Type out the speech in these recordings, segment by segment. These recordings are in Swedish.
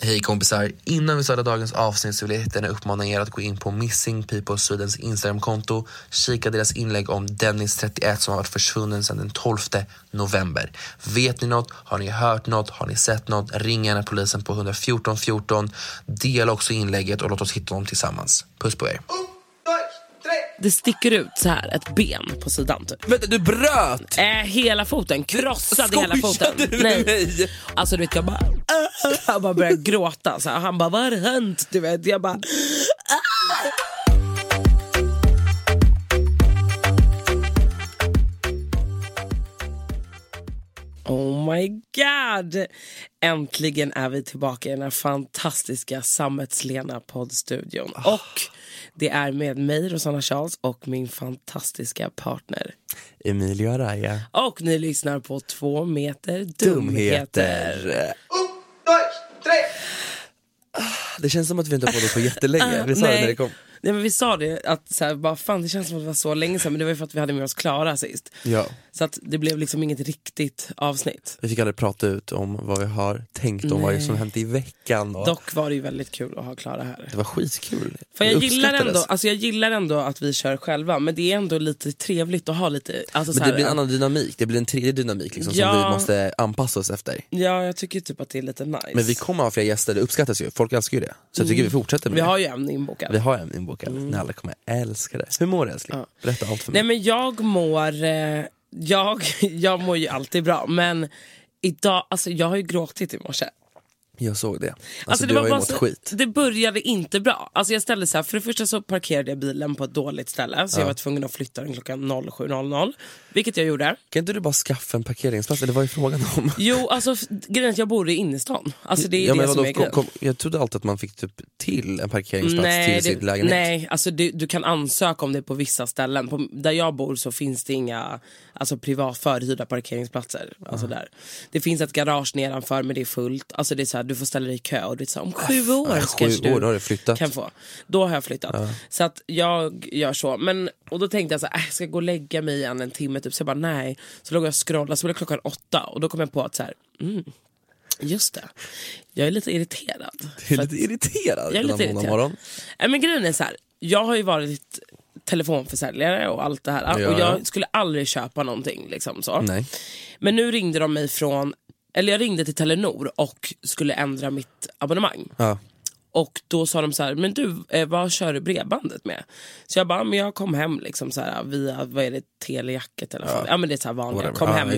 Hej kompisar! Innan vi startar dagens avsnitt så vill jag uppmana er att gå in på Missing People Swedens Instagramkonto. Kika deras inlägg om Dennis31 som har varit försvunnen sedan den 12 november. Vet ni något? Har ni hört något? Har ni sett något? Ring gärna polisen på 114 14. Dela också inlägget och låt oss hitta dem tillsammans. Puss på er! Det sticker ut så här ett ben på sidan. Typ. Vänta, du bröt? Äh, hela foten, krossade hela foten. Du med mig? Alltså du vet jag bara, jag bara började gråta. Så här, han bara, vad har hänt? Du vet, jag bara, Oh my god! Äntligen är vi tillbaka i den här fantastiska Sammetslena poddstudion. Och det är med mig, Rosanna Charles, och min fantastiska partner. Emilio Araya. Och ni lyssnar på två meter dumheter. Det känns som att vi inte har poddat på jättelänge. Vi sa det när det kom. Nej, men vi sa det, att så här, bara, fan, det känns som att det var så länge sedan men det var ju för att vi hade med oss Klara sist. Ja. Så att det blev liksom inget riktigt avsnitt. Vi fick aldrig prata ut om vad vi har tänkt om vad som hänt i veckan. Och Dock var det ju väldigt kul att ha Klara här. Det var skitkul. För jag gillar, ändå, alltså jag gillar ändå att vi kör själva men det är ändå lite trevligt att ha lite... Alltså så Men här, det blir en annan dynamik, det blir en tredje dynamik liksom, Ja. som vi måste anpassa oss efter. Ja jag tycker typ att det är lite nice. Men vi kommer ha fler gäster, det uppskattas ju. Folk älskar ju det. Så jag tycker vi fortsätter med vi det. har ju en inbokad. Vi har en inbokad. Ni alla kommer älska det. Hur mår du älskling? Ja. Berätta allt för mig. Nej men jag mår, eh, jag, jag mår ju alltid bra men idag, alltså jag har ju gråtit i morse. Jag såg det. Alltså, Alltså, du har ju bara mått så- skit. Det började inte bra. Alltså jag ställde så här, för det första så parkerade jag bilen på ett dåligt ställe så jag var tvungen att flytta den klockan 07.00. Vilket jag gjorde. Kan inte du bara skaffa en parkeringsplats? Eller vad är frågan om? Jo, alltså grejen är att jag bor i innerstan. Alltså det är Ja, det som vadå, är kom, kom, jag trodde alltid att man fick typ till en parkeringsplats till sin det, lägenhet. nej alltså du, du kan ansöka om det på vissa ställen. På, där jag bor så finns det inga alltså, privat förhyrda parkeringsplatser. Alltså där. Det finns ett garage nedanför men det är fullt. Alltså, det är så här, du får ställa dig i kö och det är så här, om sju år ska sju du år, då har du flyttat. kan få. Då har jag flyttat. Så att jag gör så. Men, och då tänkte jag så här, äh, jag ska gå och lägga mig igen en timme typ. Så jag bara nej. Så låg jag och scrollade så blev det klockan åtta och då kom jag på att så här, mm, just det. Jag är lite irriterad. Du är lite irriterad jag är lite irriterad. morgon. Nej, men grejen är så här, jag har ju varit telefonförsäljare och allt det här. Ja, och ja. jag skulle aldrig köpa någonting. Liksom, så. Nej. Men nu ringde de mig från, eller jag ringde till Telenor och skulle ändra mitt abonnemang. Ja. Och då sa de så här, men du eh, vad kör du bredbandet med? Så jag bara, men jag kom hem liksom så här, via, vad är det, telejacket eller ja. ja men det är så här vanliga, kom Ja, hem ja,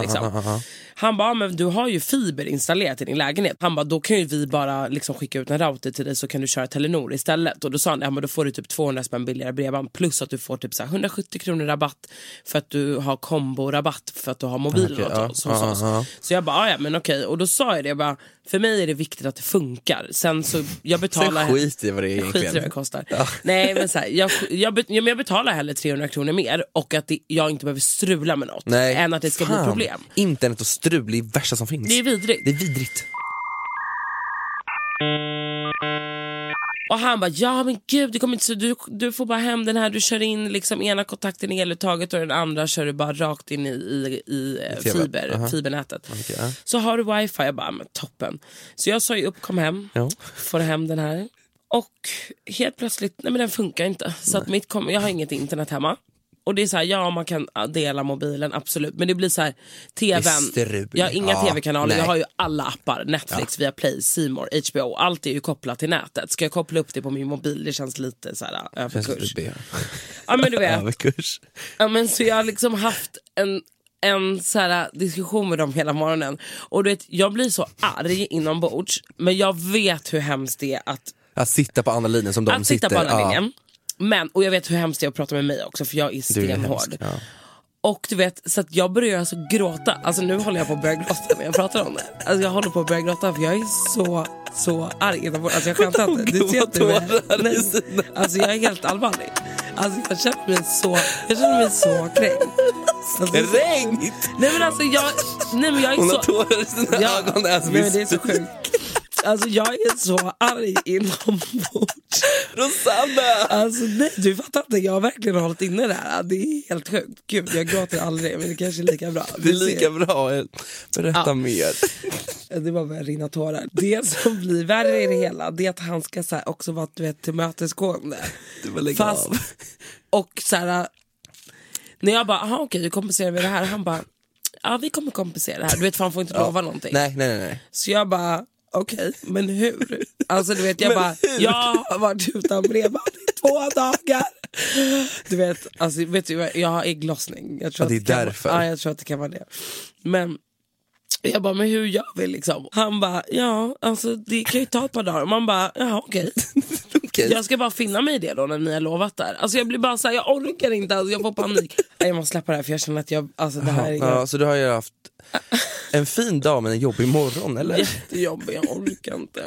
liksom. ja, ja. Han bara, men du har ju fiber installerat i din lägenhet. Han bara, då kan ju vi bara liksom skicka ut en router till dig så kan du köra Telenor istället. Och då sa han, ja men då får du typ 200 spänn billigare bredband plus att du får typ så här 170 kronor rabatt för att du har komborabatt för att du har mobilen ja. Ja, hos oss. ja, ja. Så jag bara, "Ah, ja men okej. Och då sa jag det, jag bara, För mig är det viktigt att det funkar. Sen så, jag betalar... Sen skit i vad det är Jag skiter i egentligen. vad det kostar. Nej men så här, jag, jag, ja, jag betalar hellre 300 kronor mer och att det, jag inte behöver strula med något. Nej. Än att det ska bli Fan. problem. Internet och strul är det värsta som finns. Det är vidrigt. Det är vidrigt. Och han bara, ja men gud, det kommer inte så, du, du får bara hem den här, du kör in liksom ena kontakten i eluttaget och den andra kör du bara rakt in i, i, i eh, fiber, Aha. fibernätet. Okej, ja. Så har du wifi, jag bara, men toppen. Så jag sa ju upp, kom hem, Ja. får hem den här. Och helt plötsligt, nej men den funkar inte. Så att mitt kom, jag har inget internet hemma. Och det är så här, ja man kan ja, dela mobilen, absolut. Men det blir så här, tvn. Jag har inga Ja, tv-kanaler, nej. jag har ju alla appar. Netflix, via Play, C More, HBO. Allt är ju kopplat till nätet. Ska jag koppla upp det på min mobil, det känns lite så här överkurs. Ja men du vet. Överkurs. Ja, men så jag har liksom haft en, en så här, diskussion med dem hela morgonen. Och du vet, jag blir så arg inombords, men jag vet hur hemskt det är att, Att sitta på andra linjen som de att sitter. sitta på andra ja. Men, och jag vet hur hemskt det är att prata med mig också, för jag är Du är stenhård. hemsk, ja. Och du vet, så att jag börjar alltså gråta. Alltså nu håller jag på att börja gråta när jag pratar om det. Alltså jag håller på att börja gråta för jag är så, så arg inombords. Alltså jag skämtar inte. Du ser inte sina- Alltså jag är helt allvarlig. Alltså jag känner mig så, jag känner mig så kränkt. Alltså, Kränkt! Nej men alltså jag, nej men jag är Hon så... har tårar i sina Ja, ögon. Alltså, nej, men det är så sjukt. Alltså jag är så arg inombords. Rosanna! Alltså nej, du fattar inte, jag har verkligen hållit inne det här. Det är helt sjukt. Gud, jag gråter aldrig men det kanske är lika bra. Det är Vi lika bra. Berätta Ja. mer. Det var börjar rinna tårar. Det som blir värre i det hela, det är att han ska så också vara du vet, tillmötesgående. Du får lägga Fast, av. och så här, när jag bara, okej du kompenserar med det här. Han bara, ja vi kommer kompensera det här. Du vet för han får inte lova någonting. Nej, nej, nej. nej. Så jag bara, okej, men hur? Alltså du vet, jag Men bara, hur? jag har varit utan bredband i två dagar. Du vet, alltså, vet du, jag har ägglossning. Jag tror Ja, det att är kan därför. Vara, ja, jag tror att det kan vara det. Men jag bara, men hur gör vi liksom? Han bara, ja alltså det kan ju ta ett par dagar. Man bara, ja okej. Okej. Jag ska bara finna mig i det då när ni har lovat där. Alltså jag blir bara såhär, jag orkar inte, alltså, jag får panik. Jag måste släppa det här för jag känner att jag, alltså det här är Ja, så du har ju haft en fin dag men en jobbig morgon eller? jättejobbigt, jag orkar inte.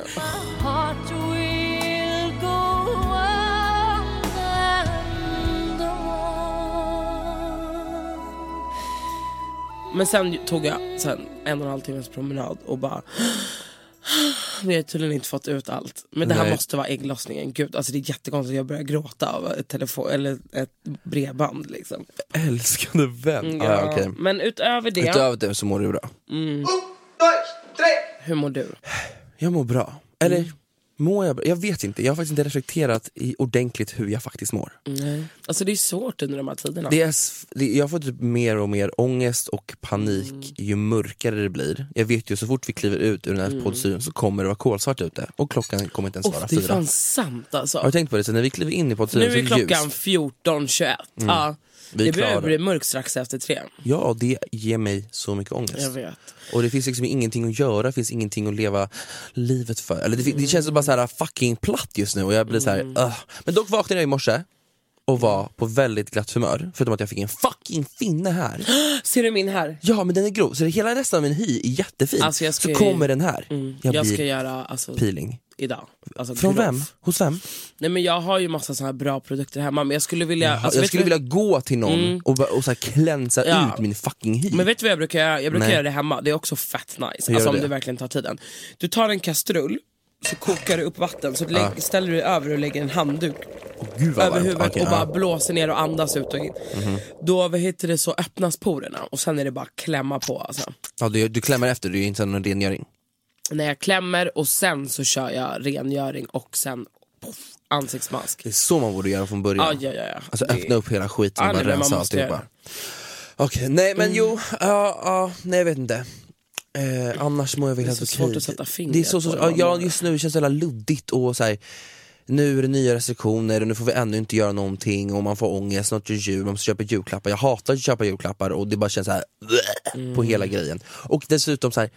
Men sen tog jag sen en och en halv timmes promenad och bara vi har tydligen inte fått ut allt. Men det här Nej. måste vara ägglossningen. Gud, alltså det är jättekonstigt att jag börjar gråta av ett, telefon, eller ett bredband. Liksom. Älskade vän. Ja. Ja, okej. Men utöver det, Utöver det så mår du bra. hur mår du? Jag mår bra. Eller Mm. Mår jag bra? Jag vet inte. Jag har faktiskt inte reflekterat i ordentligt hur jag faktiskt mår. Nej. Alltså det är svårt under de här tiderna. Det är, jag får typ mer och mer ångest och panik Mm. ju mörkare det blir. Jag vet ju så fort vi kliver ut ur den här poddstudion så kommer det vara kolsvart ute och klockan kommer inte ens Oh, vara det är fyra. fan sant alltså. Har du tänkt på det? Så när vi kliver in i poddstudion Nu så är är det klockan ljus. 14.21. Ja, Vi det börjar bli mörkt strax efter tre. Ja, det ger mig så mycket ångest. Jag vet. Och det finns liksom ingenting att göra, det finns ingenting att leva livet för. Eller det, det känns bara så här fucking platt just nu och jag blir så här, Mm. "Ugh." Men dock vaknade jag i morse och var på väldigt glatt humör, förutom att jag fick en fucking finne här. Ser du min här? Ja men den är grov, så det, hela resten av min hy är jättefin. Alltså, ska så kommer den här. Mm. Jag, Jag, blir ska göra alltså, peeling. Idag. Alltså, Från grov. vem? Hos vem? Nej men jag har ju massa såna här bra produkter hemma men jag skulle vilja... Alltså, jag skulle du- vilja gå till någon och, bara- och så här klänsa Ja. ut min fucking hy. Men vet du vad jag brukar göra? Jag brukar Nej. göra det hemma, det är också fett nice. Gör Alltså du om det? du verkligen tar tiden. Du tar en kastrull, så kokar du upp vatten, så lägg, ställer du över och lägger en handduk vad över huvudet Okej, och bara. Mhm. blåser ner och andas ut och in. Då vad heter det, så öppnas porerna och sen är det bara klämma på. Alltså. ja, du, du klämmer efter, är ju inte någon rengöring. När jag klämmer och sen så kör jag rengöring och sen poff, ansiktsmask. Det är så man borde göra från början. Ja, ja, ja, ja. Alltså Det- öppna upp hela skiten Ja, och bara nej, rensa alltihopa. Okej, nej men Mm. jo, ja, ja, nej jag vet inte. Eh, annars mår jag väl Det är helt så okej. svårt att sätta fingret Det är så, så, på ja, just nu känns det jävla luddigt och så här, nu är det nya restriktioner och nu får vi ännu inte göra någonting och man får ångest, något är jul, man måste köpa julklappar. Jag hatar att köpa julklappar och det bara känns så här Mm. på hela grejen. Och dessutom så här,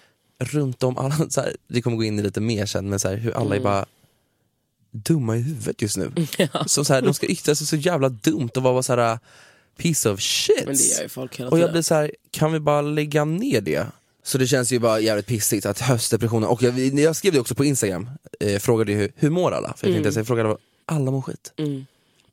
runt om alla, så här, vi kommer gå in i lite mer sen, men så här, hur alla Mm. är bara dumma i huvudet just nu. Så, så här, de ska yttra sig så jävla dumt och vara så här piece of shit. Men det gör ju folk hela och jag tiden. blir så här, kan vi bara lägga ner det? Så det känns ju bara jävligt pissigt att höstdepressionen, och jag, jag skrev det också på Instagram, eh, frågade hur, hur mår alla? För jag tänkte, jag frågade alla mår skit.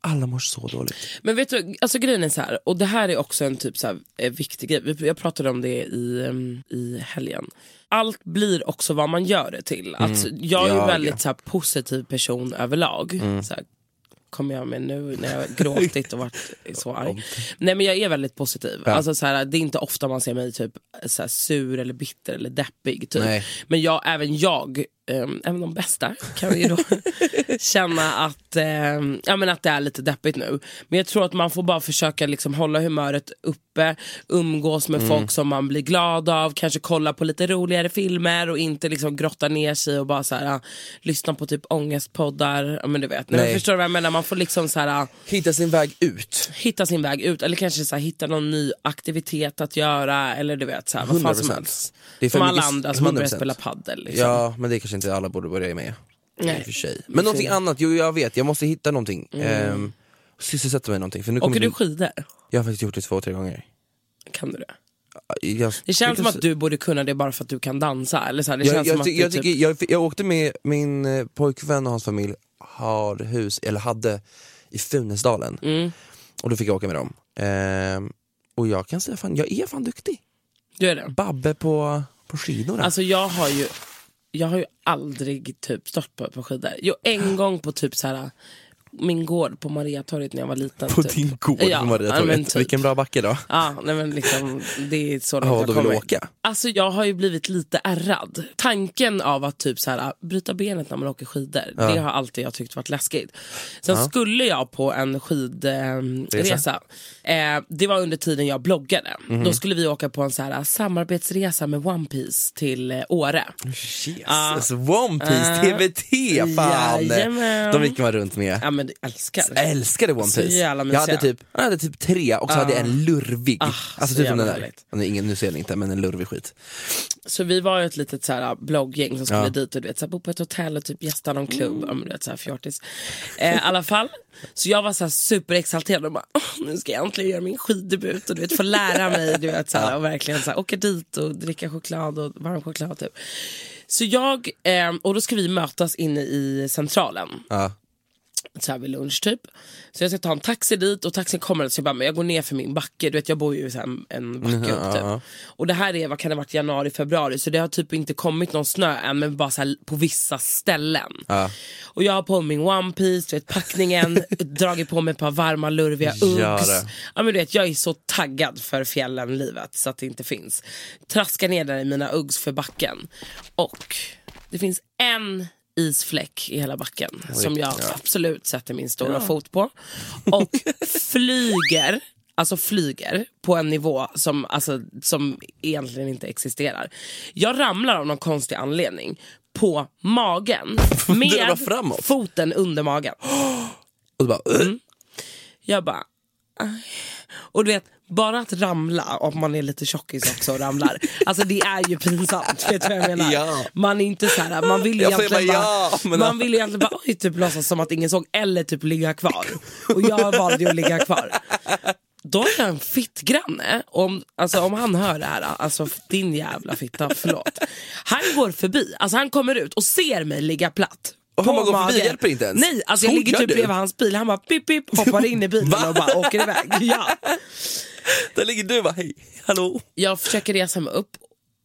Alla mår så dåligt. Men vet du, alltså grejen är så här, och det här är också en typ så här, eh, viktig grej. Jag pratade om det i, em, i helgen. Allt blir också vad man gör det till. Alltså, jag är Ja, väldigt ja. så här, positiv person överlag. Så här, kommer jag med nu när jag gråtit och varit så arg. Nej men jag är väldigt positiv. Ja. Alltså, så här, det är inte ofta man ser mig typ så här, sur eller bitter eller deppig. Typ. Nej. Men jag, även jag, även de bästa kan ju då känna att, ehm, ja, men att det är lite deppigt nu. Men jag tror att man får bara försöka liksom hålla humöret uppe, umgås med folk som man blir glad av, kanske kolla på lite roligare filmer och inte liksom grotta ner sig och bara så här, ah, lyssna på typ ångestpoddar. Ja, men du vet. Nej. Men förstår du vad jag menar? Man får liksom så här, ah, Hitta sin väg ut. hitta sin väg ut eller kanske så här, hitta någon ny aktivitet att göra eller du vet så här, vad fan som 100%. helst. Det är för Som alla andra som har börjat 100%. spela paddel. Liksom. Ja, men det kanske inte alla borde börja med. Nej. För sig. Men någonting annat, jo jag vet, jag måste hitta någonting. Mm. sysselsätta mig någonting. För nu Åker du skidor? Jag har faktiskt gjort det två, tre gånger. Kan du det? Jag, Det känns som att du borde kunna det bara för att du kan dansa. Eller så här, det jag, känns jag, som ty- att jag, du tycker, typ... jag, jag åkte med min eh, pojkvän och hans familj har hus, eller hade, i Funäsdalen. Mm. Och då fick jag åka med dem. Ehm, och jag kan säga fan, jag är fan duktig. Du är det? Babbe på, på skidorna. Alltså jag har ju, jag har ju aldrig typ stått på, på skidor. Jo, en gång på typ så här min gård på Mariatorget när jag var liten. på typ. din gård Ja, på Maria ja, men Torget. typ. Vilken bra backe då. Ja, nej men liksom, det är så Ja, långt då jag vill kommer. åka? Alltså jag har ju blivit lite ärrad. Tanken av att typ så här, bryta benet när man åker skidor, det har alltid jag tyckt varit läskigt. Sen skulle jag på en skidresa, eh, det var under tiden jag bloggade. Mhm. Då skulle vi åka på en så här, samarbetsresa med One Piece till eh, Åre. Jesus, One Piece, Ah. TBT, fan! Jajamän. De gick man runt med. Men jag älskar. Älskade One Så Piece. jävla Jag hade, typ, jag hade typ tre och så hade jag en lurvig. Ah, alltså så typ den där. ingen, nu ser ni inte men en lurvig skit. Så vi var ju ett litet så här, blogggäng som skulle Ja. dit och du vet, så här, bo på ett hotell och typ gästa någon klubb. Ja, men du vet, så här, fjortis. Eh, I alla fall, så jag var så här superexalterad och bara "Åh, nu ska jag äntligen göra min skiddebut och du vet, få lära mig du vet, så här, och verkligen så här, åka dit och dricka choklad och varm choklad typ. Så jag, eh, och då ska vi mötas inne i centralen Ja. Så här vid lunch typ. Så jag ska ta en taxi dit och taxin kommer så jag bara, men jag går ner för min backe. Du vet jag bor ju så en, en backe upp typ. ja. Och det här är, vad kan det ha varit, januari, februari. Så det har typ inte kommit någon snö än men bara så här på vissa ställen. Ja. Och jag har på min one piece, du vet packningen, dragit på mig ett par varma lurviga Uggs. Ja, men du vet, jag är så taggad för fjällen livet så att det inte finns. Traskar ner där i mina Uggs för backen. Och det finns en isfläck i hela backen som jag absolut sätter min stora fot på. Och flyger, alltså flyger på en nivå som, alltså, som egentligen inte existerar. Jag ramlar av någon konstig anledning på magen med foten under magen. Och så bara, Mm. "Ugh." Jag bara... Och du vet, bara att ramla, om man är lite tjockis också och ramlar, alltså det är ju pinsamt. Vet du vad jag menar? Ja. Man är inte så här, man vill får egentligen bara, ja, men- man vill egentligen bara oj, typ låtsas som att ingen såg, eller typ ligga kvar. Och jag valde ju att ligga kvar. Då är jag en fittgranne, om, alltså om han hör det här, alltså din jävla fitta, förlåt. Han går förbi, alltså han kommer ut och ser mig ligga platt. Och han bara går förbi, hjälper inte ens? Nej, alltså jag ligger typ bredvid hans bil, han bara pip pip, hoppar in i bilen och bara åker iväg. Ja. Där ligger du bara, hej, hallå. Jag försöker resa mig upp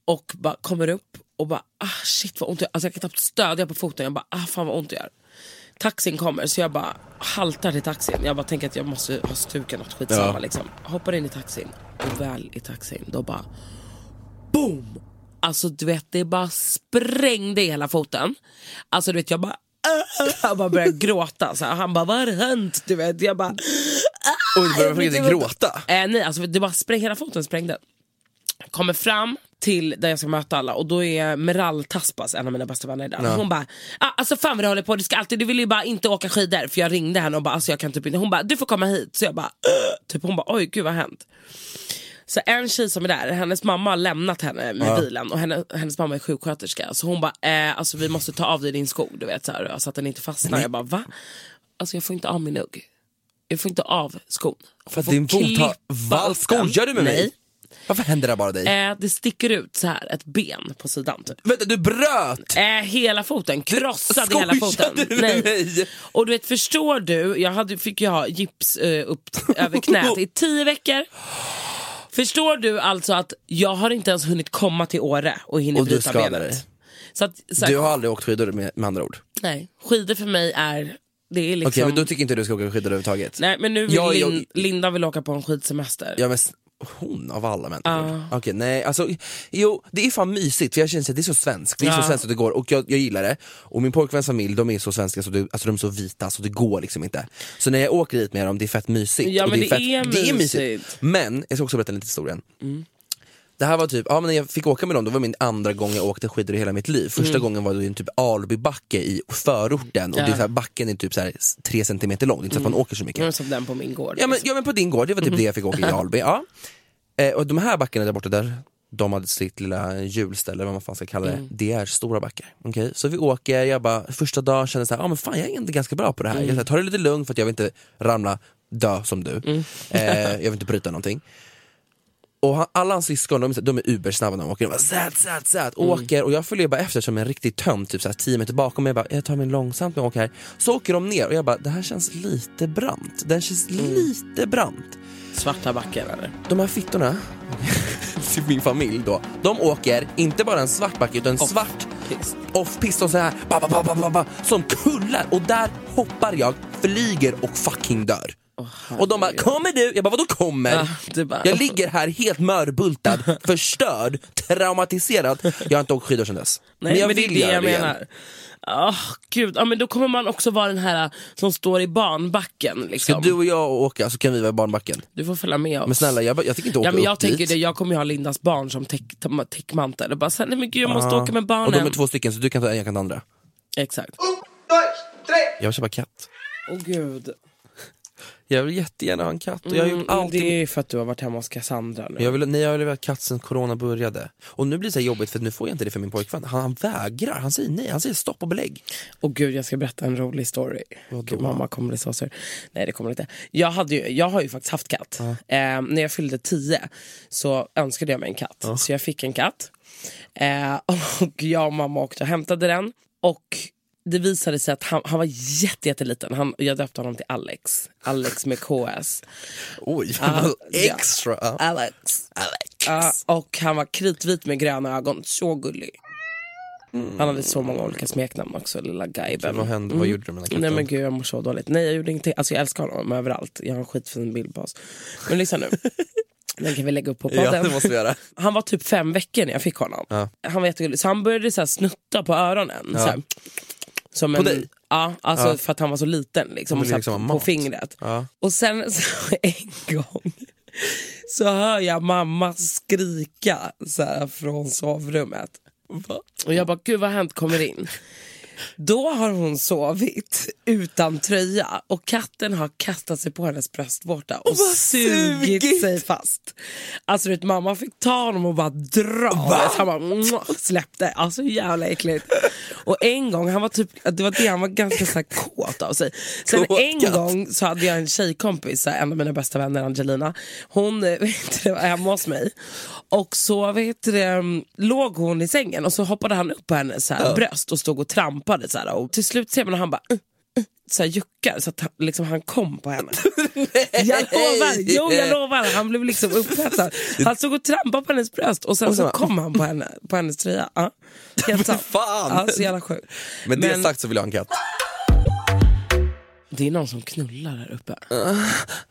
och bara kommer upp och bara ah shit vad ont jag gör. Alltså jag kan knappt stödja på foten, jag bara ah fan vad ont det gör. Taxin kommer så jag bara haltar till taxin. Jag bara tänker att jag måste ha stukat något skitsamma Ja. liksom. Hoppar in i taxin och väl i taxin då bara boom! Alltså du vet det bara sprängde i hela foten. Alltså du vet jag bara jag bara började gråta. Så. Han bara, vad har hänt? Du vet, jag bara... Och du Jag faktiskt gråta. Eh, nej, alltså det bara spräng, hela foten sprängde. Kommer fram till där jag ska möta alla och då är Meral Taspas, en av mina bästa vänner där. Hon bara, ah, alltså fan vad du håller på, du ska alltid, du vill ju bara inte åka skidor. För jag ringde henne och bara, alltså jag kan typ inte. Hon bara, du får komma hit. Så jag bara, typ hon bara, oj gud vad har hänt? Så en tjej som är där, hennes mamma har lämnat henne med bilen och henne, hennes mamma är sjuksköterska. Så hon bara, eh, alltså vi måste ta av dig din sko du vet, så, här, så att den inte fastnar. Jag bara, va? Alltså jag får inte av min ugg. Jag får inte av skon. För att din fot har- Va? Skojar du med mig? Nej. Varför händer det bara dig? Eh, det sticker ut så här ett ben på sidan. Typ. Vänta, du bröt! Eh, hela foten, krossad i Skojade hela foten. du med mig? Och du vet, förstår du, jag hade, fick ju ha gips eh, upp över knät i tio veckor. Förstår du alltså att jag har inte ens hunnit komma till Åre och hinner Och bryta benet. dig. Så att, så här, Du har aldrig åkt skidor med, med andra ord? Nej, skidor för mig är, det är Okej, liksom... men då tycker inte du ska åka skidor överhuvudtaget? Nej men nu vill Ja, jag- Lin, Linda vill åka på en skidsemester. Ja men hon av alla människor. Okej nej, alltså jo det är fan mysigt för jag känner att det är så svenskt, det är så Ja. svenskt att det går och jag, jag gillar det. Och min pojkväns familj de är så svenska så det, alltså de är så vita så det går liksom inte. Så när jag åker dit med dem det är fett mysigt. Ja, men det, är det fett, är det är mysigt. mysigt. Men jag ska också berätta lite historien. Det här var typ, ja men när jag fick åka med dem, det var min andra gång jag åkte skidor i hela mitt liv. Första gången var det en typ Albybacke i förorten och det är så här, backen är typ så här, tre centimeter lång, det är inte så att man åker så mycket. Jag som den på min gård. Ja men, ja men på din gård, det var typ det jag fick åka i Alby. Ja. Eh, och de här backarna där borta där de hade sitt lilla hjulställe, vad man fan ska kalla det, det är stora backar. Okej, Så vi åker, jag bara, första dagen kände jag ah, men fan jag är ändå ganska bra på det här. Jag så här, tar det lite lugnt för att jag vill inte ramla, dö som du. Eh, jag vill inte bryta någonting. Och han, alla hans syskon de, de är ubersnabba när de åker, de bara zät, zät, zät, åker och jag följer bara efter som en riktig tönt, typ såhär 10 meter bakom mig, jag bara jag tar mig långsamt när jag åker här. Så åker de ner och jag bara det här känns lite brant, den känns lite brant. Svarta backen eller? De här fittorna, till min familj då, de åker inte bara en svart backe utan en svart Pist. off-pist och så här, ba, ba, ba, ba, ba, ba, som kullar och där hoppar jag, flyger och fucking dör. Och de bara, kommer du? Jag bara, vadå kommer? Du bara- Jag ligger här helt mörbultad, förstörd, traumatiserad. Jag har inte åkt skidor sedan dess. Nej, men jag men det är vill det jag det igen. menar. Oh, gud. Ja, men då kommer man också vara den här som står i barnbacken. Ska Liksom. du och jag åka så kan vi vara i barnbacken. Du får följa med oss. Men snälla, jag, jag tänker inte åka ja, men jag upp tänker dit. det, jag kommer ju ha Lindas barn som täckmantel. Och bara så här, nej men gud jag måste åka med Och barnen. de är två stycken så du kan ta en, jag kan ta andra. Exakt. Jag vill köpa katt. Åh gud. Jag vill jättegärna ha en katt och jag har gjort Mm, det är för att du har varit hemma hos Cassandra nu. Jag vill, nej, jag vill ha katt sen corona började. Och nu blir det så här jobbigt för nu får jag inte det för min pojkvän. Han, han vägrar, han säger nej, han säger stopp och belägg. Åh gud, jag ska berätta en rolig story. Vadå? Gud, mamma kommer bli så sur. Nej, det kommer inte. Jag, hade ju, jag har ju faktiskt haft katt. Eh, när jag fyllde tio så önskade jag mig en katt. Så jag fick en katt. Eh, och jag och mamma åkte och hämtade den. Och det visade sig att han, han var jätte, jätteliten. Han, jag döpte honom till Alex. Alex med KS. Oj, Ja, extra. Ja. Alex. Alex. Ja, och han var kritvit med gröna ögon. Så gullig. Han hade så många olika smeknamn också, lilla Gaiben. Vad hände, vad gjorde du med den katten? Nej men gud jag mår så dåligt. Nej jag gjorde ingenting. Alltså jag älskar honom överallt. Jag har en skitfin bild på oss. Men lyssna nu. Den kan vi lägga upp på podden. Ja, det måste vi göra. Han var typ fem veckor när jag fick honom. Ja. Han var jättegullig. Så han började så snutta på öronen. Så här, som På en, dig? Ja, alltså Ja. för att han var så liten. Liksom, Han och liksom på fingret. Ja. Och sen så en gång så hör jag mamma skrika så här, från sovrummet. Och jag bara, gud vad har hänt? Kommer in. Då har hon sovit utan tröja och katten har kastat sig på hennes bröstvårta och vad sugit, sugit! sig fast. Alltså vet, mamma fick ta honom och bara dra. Så han bara släppte. Alltså jävla äckligt. Och en gång, han var typ, det var det, han var ganska så här kåt av sig. Sen Kåt en katt. gång så hade jag en tjejkompis, en av mina bästa vänner, Angelina. Hon eh, vet var hemma hos mig. Och så vet det, låg hon i sängen och så hoppade han upp på hennes så här, bröst och stod och trampade. Så här, och till slut ser man hur han bara uh, uh, så här, juckar så att han, liksom, han kom på henne. jag lovar, jo jag lovar. Han blev liksom upphetsad. Han stod och trampade på hennes bröst och sen Och så så kom han på, henne, på hennes tröja. Ja. Helt sant. Ja, så jävla sjukt. Men det sagt så vill jag ha en katt. det är någon som knullar här uppe.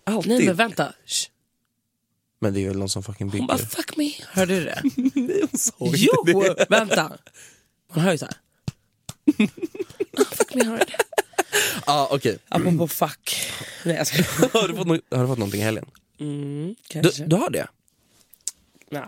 Alltid. Nej men vänta. Shh. Men det är väl någon som fucking Hon bara bygger. fuck me. Hörde du det? Hon sa inte jo! det. Vänta. Hon hör ju såhär. Fuck me, hörde det. Ja okej. Apropå fuck. Nej jag ska... Har, du fått no- har du fått någonting i helgen? Mm, Du, kanske. du har det? Nah.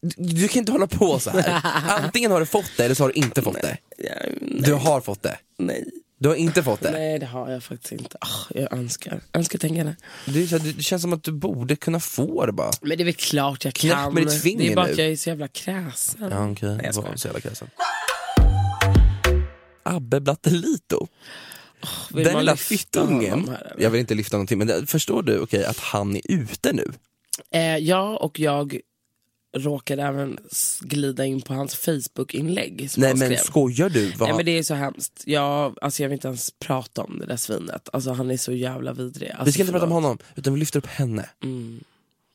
Du, du kan inte hålla på så här. Antingen har du fått det eller så har du inte fått det. Ja, Du har fått det. nej. Du har inte fått det. nej det har jag faktiskt inte. Ah, jag önskar. Önskar tänka det. Det, är så här, det känns som att du borde kunna få det bara. Men det är väl klart jag Knäpp kan. med ditt finger det är bara nu. att jag är så jävla kräsen. Ja okej, Nej, jag skojar. var så jävla kräsen. Abbe Blattelito. Vill Den lilla fittungen, jag vill inte lyfta någonting men det, förstår du okej att han är ute nu? Eh, ja, och jag råkade även glida in på hans Facebook-inlägg. Nej men skojar du? Vad- Nej men det är så hemskt. Jag, alltså, jag vill inte ens prata om det där svinet. Alltså han är så jävla vidrig. Alltså, vi ska inte prata om honom, utan vi lyfter upp henne. Mm.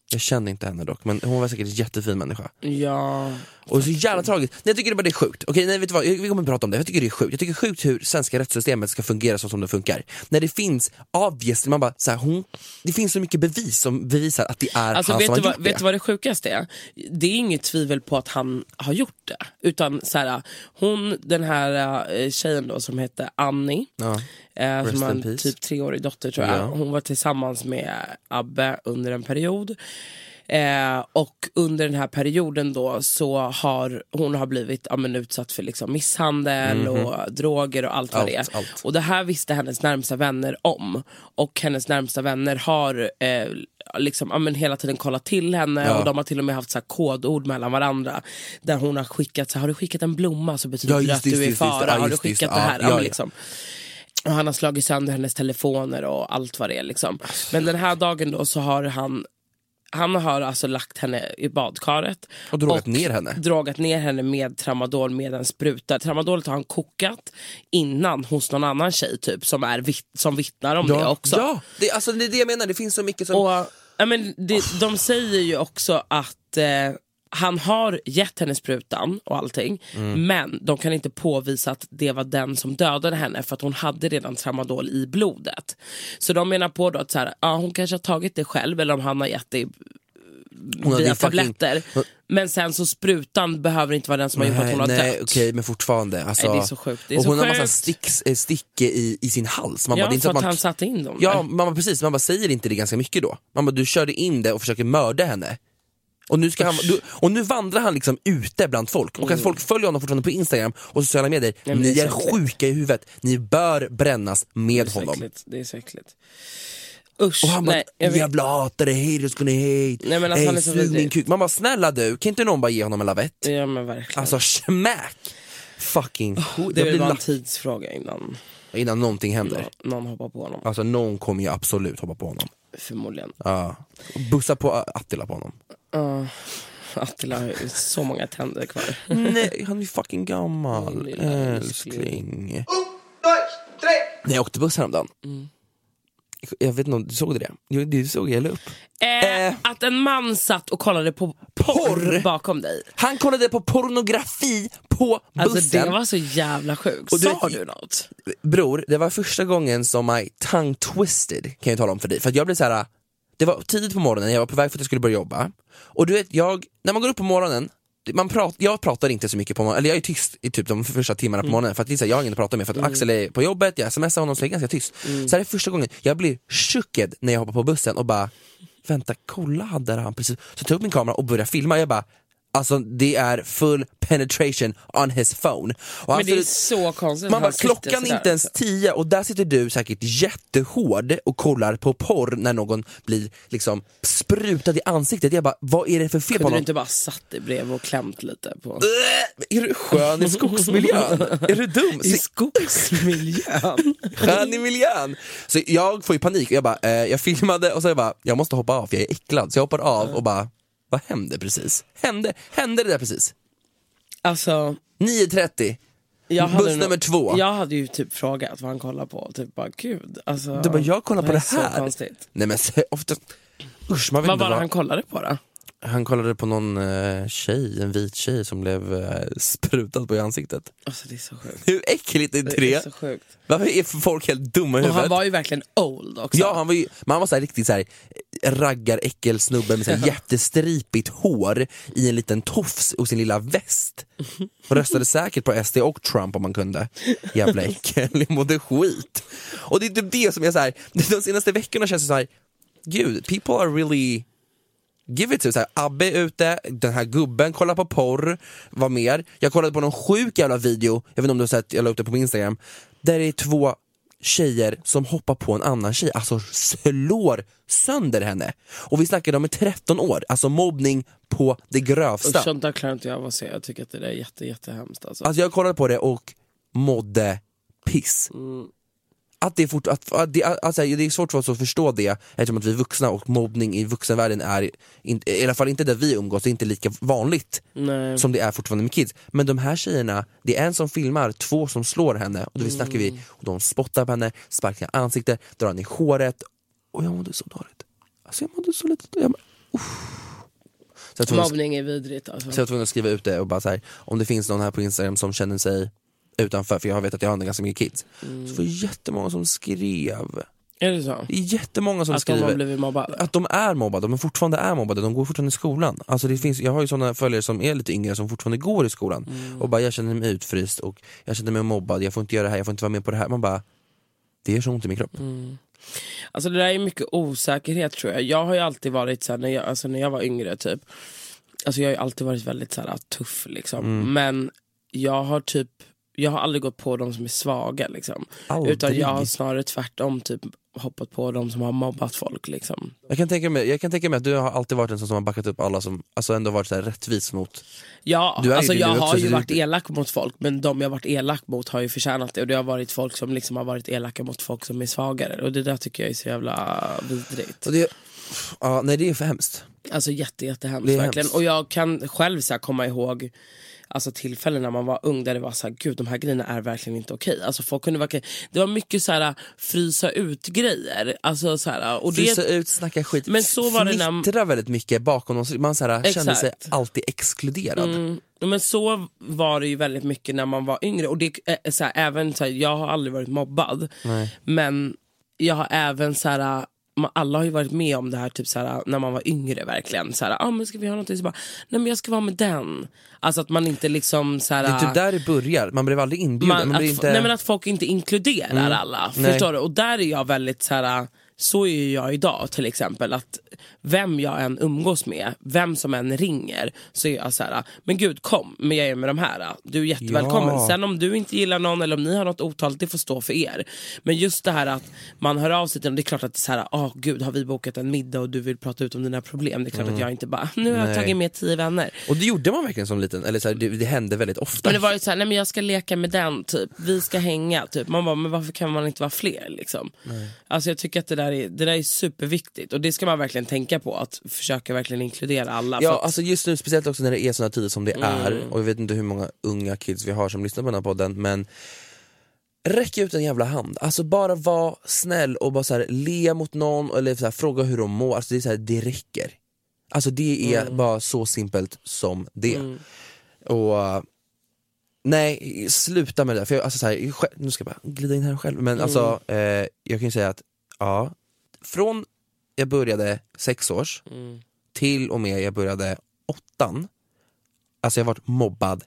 Jag känner inte henne dock, men hon var säkert en jättefin människa. Ja, Och så jävla tragiskt. Nej, jag tycker bara det är sjukt. Okej, nej, vet du vad? Vi kommer att prata om det. Jag tycker det är sjukt. Jag tycker det är sjukt hur svenska rättssystemet ska fungera så som det funkar. När det finns, obviously, man bara så här, hon, det finns så mycket bevis som bevisar att det är Alltså han vet som du, har vad, gjort vet det. du vad det sjukaste är? Det är inget tvivel på att han har gjort det. Utan så här, hon, den här eh, tjejen då som hette Annie, Ja. Eh, Rest som har en typ treårig dotter tror jag. Ja. Hon var tillsammans med Abbe under en period. Eh, och under den här perioden då så har hon har blivit ja, men, utsatt för liksom, misshandel och droger och allt vad. Allt, det är. allt. Och det här visste hennes närmsta vänner om. Och hennes närmsta vänner har eh, liksom, ja, men hela tiden kollat till henne Ja. och de har till och med haft så här, kodord mellan varandra. Där hon har skickat, så här, har du skickat en blomma så betyder Ja, det just att det, du är i fara. Har du skickat det. här? ja. liksom. Och han har slagit sönder hennes telefoner och allt vad det är. Liksom. Men den här dagen då så har han han har alltså lagt henne i badkaret. Och drogat ner henne. Drogat ner henne med tramadol med en spruta. Tramadolet har han kokat innan hos någon annan tjej typ som, är vitt, som vittnar om det också. Ja, det, alltså, det är det jag menar, det finns så mycket som... Och, ja, men det, de säger ju också att eh, han har gett henne sprutan och allting Mm. men de kan inte påvisa att det var den som dödade henne för att hon hade redan tramadol i blodet. Så de menar på då att så här, ja, hon kanske har tagit det själv eller om han har gett det hade via fucking- tabletter. Men sen så sprutan behöver inte vara den som har gjort att hon har nej, dött. okej men fortfarande. Alltså, Nej, det är så sjukt. Är och så hon har massa sjukt. sticks, eh, sticke i, i sin hals. Man Ja, bara, det är inte för att man, han satte in dem Ja, man bara, precis, man bara säger inte det ganska mycket då? Man bara, du körde in det och försöker mörda henne. Och nu, ska han, och nu vandrar han liksom ute bland folk, och att folk följer honom fortfarande på Instagram och sociala medier, Mm. men det ni är är sjuka i huvudet, ni bör brännas med Det honom. äckligt. Det är så äckligt. Usch, Och han bara, nej, jag jävla hatare, haters gonna hate, Nej, men alltså, han är så sug min kuk. Man bara, snälla du, kan inte någon bara ge honom en lavett? Ja men verkligen. Alltså smack! Fucking skit. det är bara en tidsfråga innan innan någonting händer. någon hoppar på honom. Alltså någon kommer ju absolut hoppa på honom. Förmodligen. Ja. Bussa på Attila på honom. Attila har ju så många tänder kvar. Nej, han är fucking gammal. Älskling. När jag åkte buss häromdagen. Jag vet inte om du såg det? Jo, du såg jag upp. Eh, att en man satt och kollade på porr, Porr? bakom dig. Han kollade på pornografi på Alltså bussen. det var så jävla sjukt. Och du Sa vet- du något? Bror, det var första gången som my tongue twisted, kan jag tala om för dig. För jag blev så här. det var tidigt på morgonen, jag var på väg för att jag skulle börja jobba. Och du vet, jag, när man går upp på morgonen, man prat, jag pratar inte så mycket på morgonen, eller jag är tyst i typ de första timmarna på morgonen för att det är så här, jag har ingen att prata med för att Axel är på jobbet, jag smsar honom så jag är ganska tyst. Så det här är första gången jag blir chockad när jag hoppar på bussen och bara, vänta kolla hade han precis, så tog jag upp min kamera och började filma, jag bara Alltså det är full penetration on his phone. Och Men det är så konstigt. man bara, klockan är inte ens tio och där sitter du säkert jättehård och kollar på porr när någon blir liksom sprutad i ansiktet. Jag bara, vad är det för fel på Kunde du honom? inte bara satt dig bredvid och klämt lite på... Äh, Är du skön i skogsmiljön? är du dum? I skogsmiljön. Skön i miljön! Så jag får ju panik och jag bara, eh, jag filmade och så jag bara, jag måste hoppa av för jag är äcklad. Så jag hoppar av och bara, vad hände precis? Hände, hände det där precis? Alltså, 9.30, jag hade buss nog- nummer två. Jag hade ju typ frågat vad han kollar på, typ bara gud. Alltså, Du bara, jag kollar på det är här. Så konstigt. Nej men ofta, usch man vet Vad inte var det vad. han kollade på då? Han kollade på någon eh, tjej, en vit tjej som blev eh, sprutad på i ansiktet. Alltså det är så sjukt. Hur äckligt är inte Det är det? så sjukt. Varför är folk helt dumma i Och huvudet? han var ju verkligen old också. Ja, han var ju, men han var så här riktigt så här, raggar äckelsnubbe med så jättestripigt hår i en liten tofs och sin lilla väst. Och röstade säkert på SD och Trump om man kunde. Jävla äckel, jag mådde skit. Och det är typ det som jag så här, de senaste veckorna känns det så här, gud, people are really Give it to, så här, Abbe är ute, den här gubben kollar på porr, vad mer? Jag kollade på någon sjuk jävla video, jag vet inte om du har sett, jag la upp det på min instagram, där det är två tjejer som hoppar på en annan tjej, alltså slår sönder henne. Och vi snackar om 13 år, alltså mobbning på det grövsta. Usch, sånt där klarar inte jag av att se. Jag tycker att det där är jätte, jättehemskt alltså. Alltså jag kollade på det och mådde piss. Att det är, fort, att, att det, alltså, det är svårt för oss att förstå det eftersom att vi är vuxna och mobbning i vuxenvärlden är, in, i alla fall inte där vi umgås, det är inte lika vanligt Nej. som det är fortfarande med kids. Men de här tjejerna, det är en som filmar, två som slår henne och då Mm. snackar vi, och de spottar på henne, sparkar i ansiktet, drar henne i håret och jag mådde så dåligt. Alltså jag mådde så lite, jag, uff. så jag, Mobbning är vidrigt alltså. så jag var tvungen att skriva ut det och bara så här, om det finns någon här på Instagram som känner sig utanför, för jag vet att jag har ganska mycket kids. Mm. Så var det jättemånga som skrev, Är det så? det är jättemånga som Att de har skriver blivit mobbade? att de är mobbade, de fortfarande är mobbade, de går fortfarande i skolan. Alltså det finns, jag har ju sådana följare som är lite yngre som fortfarande går i skolan Mm. och bara jag känner mig utfryst och jag känner mig mobbad, jag får inte göra det här, jag får inte vara med på det här. Man bara, det gör så ont i min kropp. Mm. Alltså det där är mycket osäkerhet tror jag. Jag har ju alltid varit så här, när jag, alltså när jag var yngre typ. Alltså jag har alltid varit väldigt så här, tuff liksom. Mm. Men jag har typ, jag har aldrig gått på de som är svaga liksom. Aldrig. Utan jag har snarare tvärtom typ hoppat på de som har mobbat folk liksom. Jag kan, tänka mig, jag kan tänka mig att du har alltid varit en sån som har backat upp alla som alltså ändå varit så här rättvis mot Ja, Du alltså jag har ju varit elak mot folk men de jag varit elak mot har ju förtjänat det och det har varit folk som liksom har varit elaka mot folk som är svagare och det där tycker jag är så jävla vidrigt. och det, ja, Nej det är för hemskt. Alltså jätte, jättehemskt verkligen. hemskt. Och jag kan själv så komma ihåg alltså, tillfällen när man var ung där det var så här, gud de här grejerna är verkligen inte okej. Alltså, folk kunde verkligen, det var mycket så här frysa ut grejer. Alltså, så här, och Frysa det, ut, snacka skit, Men så var det när- väldigt mycket bakom någon, man så här, kände sig alltid exkluderad. Mm, men så var det ju väldigt mycket när man var yngre. Och det, är så här, även, så här, jag har aldrig varit mobbad. Men jag har även så här, alla har ju varit med om det här typ så här, när man var yngre verkligen. Så här, ah, men ska vi ha någonting? Så bara, nej men jag ska vara med den. Alltså att man inte liksom så här, Det är typ där det börjar, man blev aldrig inbjuden. man, Man, att, blir f- inte... nej men att folk inte inkluderar alla. Nej. Förstår du? Och där är jag väldigt så här. Så är ju jag idag till exempel. Att vem jag än umgås med, vem som än ringer, så är jag så här. Men gud kom, men jag är med de här. Du är jättevälkommen. Ja. Sen om du inte gillar någon eller om ni har något otaligt, det får stå för er. Men just det här att man hör av sig till dem, det är klart att det är så här, åh gud har vi bokat en middag och du vill prata ut om dina problem. Det är klart att jag inte bara, nu har jag Mm. Nej. tagit med tio vänner. Och det gjorde man verkligen som liten, eller så här, det, det hände väldigt ofta. Men det var ju såhär, nej men jag ska leka med den typ, vi ska hänga typ. Man bara, men varför kan man inte vara fler liksom? Alltså jag tycker att det där, är, det där är superviktigt och det ska man verkligen tänka på, att försöka verkligen inkludera alla. Ja, att, Mm. alltså just nu, speciellt också när det är såna tider som det är, och jag vet inte hur många unga kids vi har som lyssnar på den här podden, men räck ut en jävla hand. Alltså bara var snäll och bara så här, le mot någon eller så här, fråga hur de mår, alltså det, är så här, det räcker. Alltså det är Mm. bara så simpelt som det. Och uh, Nej, sluta med det där. För jag, alltså, så här, nu ska jag bara glida in här själv, men alltså eh, jag kan ju säga att ja, från jag började sex års till och med jag började åttan, alltså jag har varit mobbad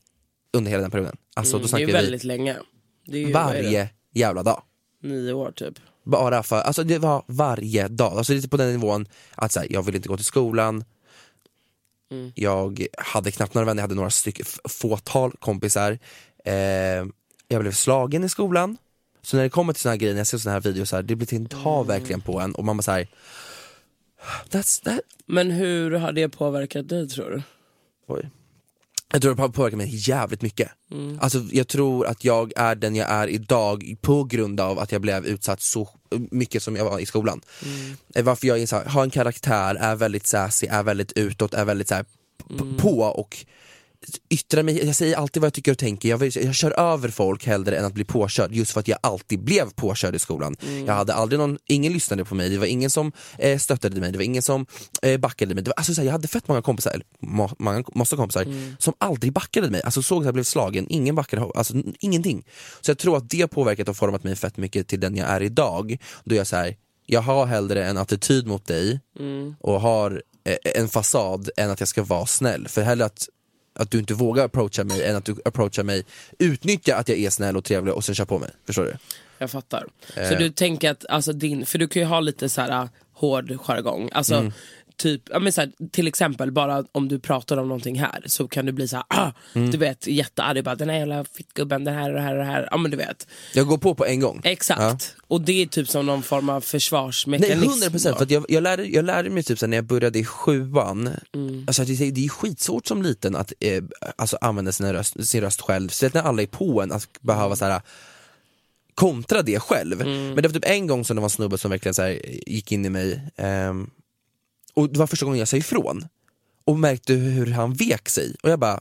under hela den perioden. Alltså då Mm, det är snackar ju vi väldigt länge. Det är ju, vad är det? varje jävla dag. Nio år typ. Bara för, alltså det var varje dag, alltså lite på den nivån att så här, jag ville inte gå till skolan, Mm. jag hade knappt några vänner, jag hade några stycken, fåtal kompisar, eh, jag blev slagen i skolan. Så när det kommer till såna här grejer, när jag ser såna här videos, så här, det blir till en ta Mm. verkligen på en och man bara såhär, that's that. Men hur har det påverkat dig tror du? Oj. Jag tror det har påverkat mig jävligt mycket. Mm. Alltså, jag tror att jag är den jag är idag på grund av att jag blev utsatt så mycket som jag var i skolan. Mm. Varför jag är så här, har en karaktär, är väldigt sassy, är väldigt utåt, är väldigt så här, Mm. på och yttrar mig, jag säger alltid vad jag tycker och tänker, jag, vill, jag kör över folk hellre än att bli påkörd just för att jag alltid blev påkörd i skolan. Mm. Jag hade aldrig någon, ingen lyssnade på mig, det var ingen som eh, stöttade mig, det var ingen som eh, backade mig. Det var, alltså, så här, jag hade fett många kompisar, eller må, många, massa kompisar, Mm. som aldrig backade mig. Alltså såg att jag blev slagen, ingen backade, alltså ingenting. Så jag tror att det har påverkat och format mig fett mycket till den jag är idag. Då jag så här, jag har hellre en attityd mot dig Mm. och har eh, en fasad än att jag ska vara snäll. För hellre att, att du inte vågar approacha mig än att du approachar mig, utnyttja att jag är snäll och trevlig och sen kör på mig. Förstår du? Jag fattar. Eh. Så du tänker att, alltså din, för du kan ju ha lite så här hård jargong. Alltså, Mm. Typ, ja, men så här, till exempel bara om du pratar om någonting här så kan du bli så här, ah, Mm. du vet jättearg, bara den här jävla fittgubben, den här och det här och det här. Ja men du vet. Jag går på på en gång. Exakt. Och det är typ som någon form av Nej försvarsmekanism. 100 procent, för jag, jag, lärde, jag lärde mig typ så här, när jag började i sjuan, Mm. alltså, det, det är skitsvårt som liten att eh, alltså, använda sin röst, sin röst själv, speciellt när alla är på en, att behöva så här kontra det själv. Men det var typ en gång som det var en snubbe som verkligen så här, gick in i mig ehm, och det var första gången jag sa ifrån och märkte hur han vek sig och jag bara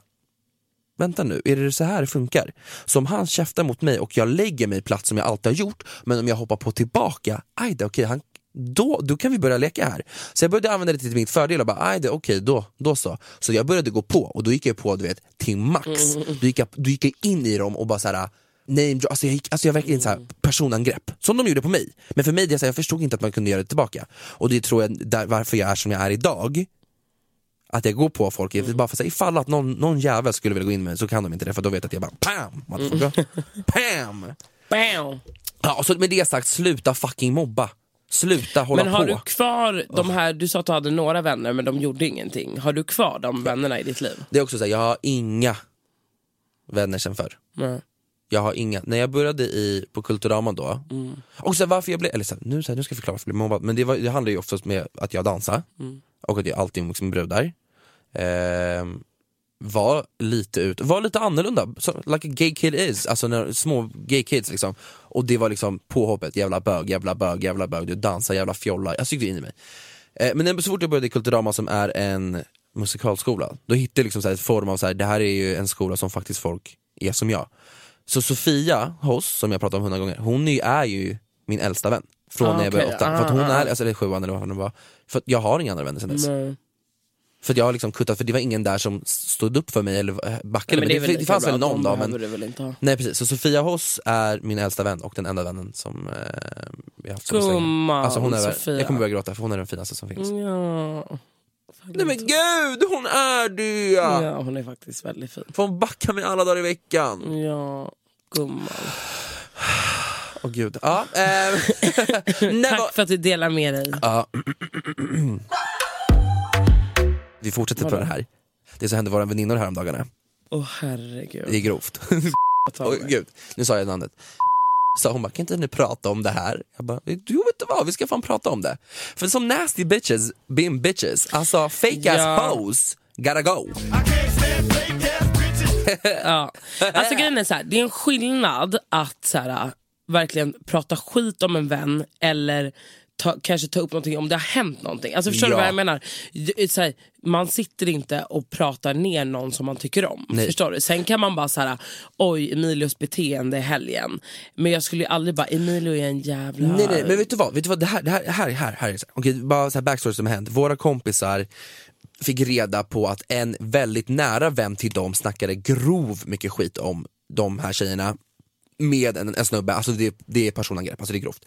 Vänta nu, är det så här det funkar? Så om han käftar mot mig och jag lägger mig platt som jag alltid har gjort, men om jag hoppar på tillbaka, aj då, okej, han, då, då kan vi börja leka här. Så jag började använda det till min fördel och bara, aj då, okej, då, då så. Så jag började gå på och då gick jag på du vet, till max. Då gick jag, då gick jag in i dem och bara såhär name alltså jag, gick, alltså jag verkligen så här personangrepp, som de gjorde på mig. Men för mig, det, så här, jag förstod inte att man kunde göra det tillbaka. Och det tror jag där, varför jag är som jag är idag. Att jag går på folk, bara för att säga, ifall att någon, någon jävel skulle vilja gå in med mig så kan de inte det för då vet jag att jag bara PAM! motherfucker. PAM! Bam! Ja, och så med det sagt, sluta fucking mobba. Sluta hålla Men har på. du kvar de här, du sa att du hade några vänner men de gjorde ingenting. Har du kvar de vännerna i ditt liv? Det är också så här, jag har inga vänner sen förr. Nej. Jag har inga, när jag började i, på Kulturama då, Mm. och så varför jag blev, eller så här, nu, så här, nu ska jag förklara varför jag blev mobbad, men det, var, det handlar ju oftast med att jag dansade Mm. och att jag alltid umgicks med brudar. Ehm, var lite ut, var lite annorlunda, så, like a gay kid is, alltså när, små gay kids liksom. Och det var liksom påhoppet, jävla bög, jävla bög, jävla bög, du dansar, jävla fjolla, jag tyckte in i mig. Eh, men så fort jag började i Kulturama som är en musikalskola, då hittade jag liksom så här ett form av så här, det här är ju en skola som faktiskt folk är som jag. Så Sofia Hoss, som jag pratat om hundra gånger, hon är ju, min äldsta vän. Från Ah, när jag började okej. åttan. För att hon Ah, ah. är, alltså, eller sjuan eller vad det var. För jag har inga andra vänner sen dess. Nej. För jag har liksom kuttat, för det var ingen där som stod upp för mig eller eh, backade. Men, är det, det, lika fanns väl någon dag. Men, du väl inte ha. nej precis, så Sofia Hoss är min äldsta vän och den enda vännen som eh, har haft så pass länge. Gumman, Alltså hon är, Sofia. jag kommer börja gråta för hon är den finaste som finns. Ja. Nej men gud, hon är det! ja, hon är faktiskt väldigt fin. Får hon backa mig alla dagar i veckan? Ja, gumman. Åh gud. Ja, eh, Tack för att du delar med dig. Ja. Vi fortsätter på det här. Det som hände våra väninnor häromdagarna. Åh herregud. Det är grovt. Mig. gud, nu sa jag namnet. Så hon bara, kan inte ni prata om det här? Jag bara, jo vet du vad, vi ska fan prata om det. För som nasty bitches, being bitches, alltså fake ass Ja. hoes, gotta go. Ja. Alltså grejen är så här, det är en skillnad att så här, verkligen prata skit om en vän eller ta, kanske ta upp någonting om det har hänt någonting. Alltså förstår du Ja. vad jag menar? Så här, man sitter inte och pratar ner någon som man tycker om. Nej. Förstår du? Sen kan man bara här, oj Emilios beteende i helgen. Men jag skulle ju aldrig bara, Emilio är en jävla... Nej, nej, men vet du vad? Vet du vad? Det här, det här, här, här, här. Okej, bara så här backstory som har hänt. Våra kompisar fick reda på att en väldigt nära vän till dem snackade grov mycket skit om de här tjejerna med en, en snubbe, alltså det, det är personangrepp, alltså det är grovt.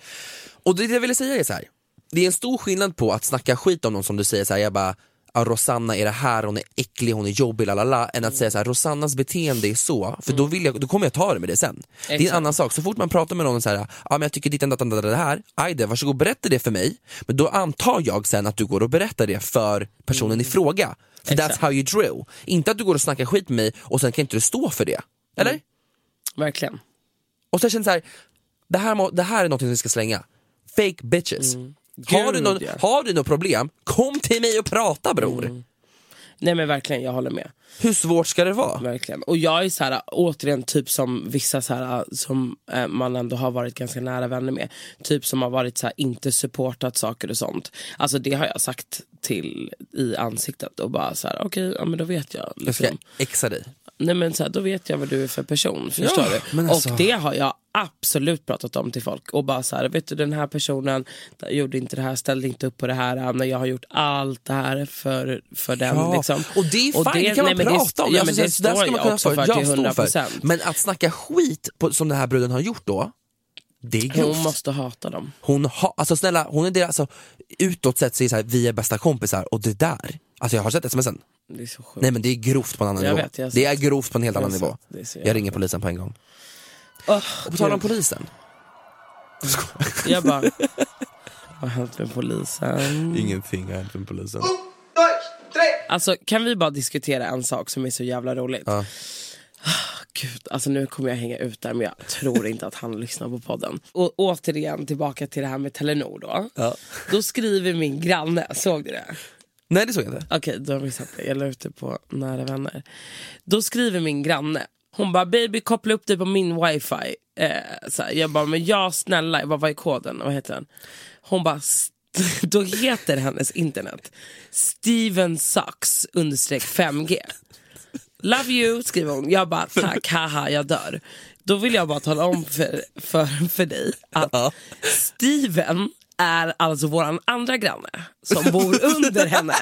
Och det jag ville säga är så här. det är en stor skillnad på att snacka skit om någon som du säger så här, jag bara ah, Rosanna är det här, hon är äcklig, hon är jobbig, lalala, än att säga så här, Rosannas beteende är så, för då, vill jag, då kommer jag ta det med det sen. Det är en Exakt. annan sak, så fort man pratar med någon så här, ah, men jag tycker ditt enda det här, ajde, varsågod berätta det för mig, men då antar jag sen att du går och berättar det för personen i fråga. För that's Exakt. how you drill. Inte att du går och snackar skit med mig och sen kan inte du stå för det. Eller? Verkligen. Och så känner jag så här, det här, må, det här är något som vi ska slänga. Fake bitches. Har, du någon, ja. har du något problem, kom till mig och prata bror. Nej men verkligen, jag håller med. Hur svårt ska det vara? Verkligen. Och jag är så här, återigen typ som vissa så här, som eh, man ändå har varit ganska nära vänner med. Typ som har varit så här, inte supportat saker och sånt. Alltså det har jag sagt till i ansiktet och bara så här, okej, ja men då vet jag. Jag ska Liksom. exa dig. Nej men så här, då vet jag vad du är för person, förstår Ja, du? alltså- Och det har jag absolut pratat om till folk och bara så här, vet du den här personen gjorde inte det här, ställde inte upp på det här när jag har gjort allt det här för, för den. Ja, liksom. och det är fine, det, kan man nej, men prata om. Ja, Alltså, men det där står ska man jag också för, till står 100 för. procent. Men att snacka skit på, som den här bruden har gjort då, det är. Hon måste hata dem. Hon har, alltså snälla, hon är det, alltså, utåt sett det så här, vi är bästa kompisar och det där, alltså jag har sett smsen. Det är så sjukt. Nej men det är grovt på en annan Jag nivå. vet, jag det är grovt på en helt Jag annan nivå. Jag jävla ringer polisen på en gång. Åh, Och på tal om polisen. Jag bara, vad har hänt med polisen? Ingenting har hänt med polisen. Alltså kan vi bara diskutera en sak som är så jävla roligt? Ja. Gud, alltså nu kommer jag hänga ut där men jag tror inte att han lyssnar på podden. Och återigen tillbaka till det här med Telenor då. Ja. Då skriver min granne, såg du det? Nej det såg jag inte. Okej, då har vi sett det. Jag la ut det på nära vänner. Då skriver min granne, hon bara baby koppla upp dig på min wifi. Eh, så här, jag bara, men ja snälla, jag bara, vad är koden? Vad heter den? Hon bara, då heter hennes internet Steven Sucks understreck 5G. Love you skriver hon. Jag bara tack, haha jag dör. Då vill jag bara tala om för, för, för dig att Steven är alltså våran andra granne som bor under henne.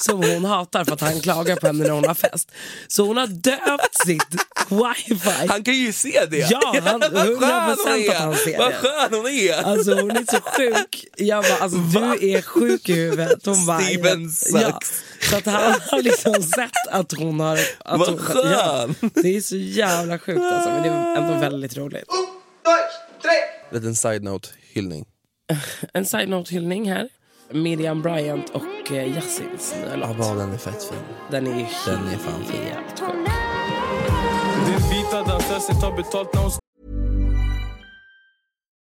som hon hatar för att han klagar på henne när hon har fest. Så hon har döpt sitt wifi. Han kan ju se det! Ja, han- Vad skön 100% hon är. att han ser Vad det. skön hon är! Alltså hon är så sjuk. Jag bara, alltså du är sjuk i huvudet. Hon bara, Steven ja. sucks. Så att han har liksom sett att hon har... Att Vad hon, skön. det är så jävla sjukt alltså, men det är ändå väldigt roligt. Liten side-note, hyllning. En side-note-hyllning här. Miriam Bryant och eh, Yassins nya Ja, låt. bara den är fett fin. Den är Den är fan fin. vita tar betalt när hon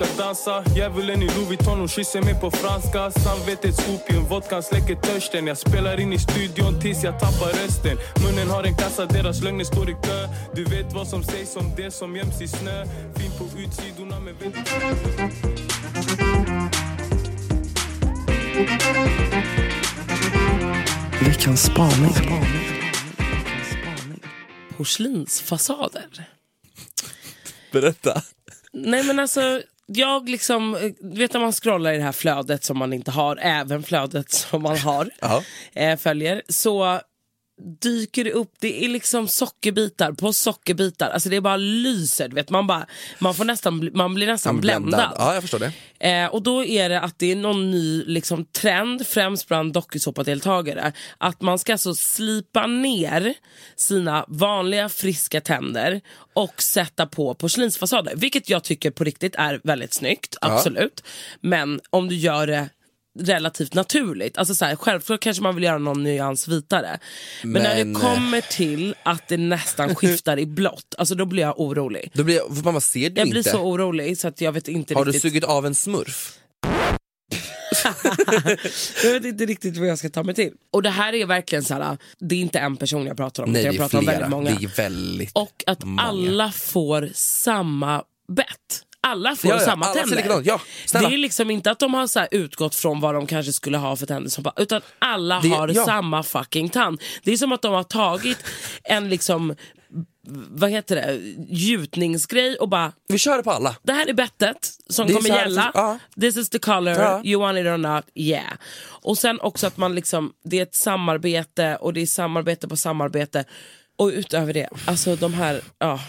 Ska dansa Djävulen i Louis Vuitton, hon kysser mig på franska Samvetets opium, vodkan släcker törsten Jag spelar in i studion tills jag tappar rösten Munnen har en kassa, deras lögner står i kö Du vet vad som sägs om det som göms i snö Fin på utsidorna men vet Veckans spaning. Porslinsfasader. Berätta. Nej men alltså, jag liksom, eh, du vet när man scrollar i det här flödet som man inte har, även flödet som man har, eh, följer, så dyker det upp, det är liksom sockerbitar på sockerbitar, alltså det är bara lyser, du vet, man, bara, man, får nästan, man blir nästan bländad. Ja, jag förstår det. Eh, och då är det att det är någon ny liksom, trend, främst bland dokusåpadeltagare, att man ska alltså slipa ner sina vanliga friska tänder och sätta på porslinsfasader. Vilket jag tycker på riktigt är väldigt snyggt, absolut. Men om du gör det relativt naturligt. Alltså så här, självklart kanske man vill göra någon nyans vitare. Men, när Men, det eh, kommer till att det nästan skiftar i blått, alltså då blir jag orolig. Då blir jag, mamma ser du Jag inte? blir så orolig så att jag vet inte Har du riktigt. sugit av en smurf? jag vet inte riktigt vad jag ska ta mig till. Och det här är verkligen så här, det är inte en person jag pratar om, Nej, det jag pratar om flera. väldigt många. Det är väldigt Och att många. alla får samma bett. Alla får Ja, ja, samma alla tänder. Ja, det är liksom inte att de har så här utgått från vad de kanske skulle ha för tänder, som utan alla Det- har samma fucking tand. Det är som att de har tagit en liksom, vad heter det, gjutningsgrej och bara Vi kör det på alla. det här är bettet som kommer gälla. ja. This is the color, Ja. you want it or not, yeah. Och sen också att man liksom, det är ett samarbete och det är samarbete på samarbete. Och utöver det, alltså de här, ja.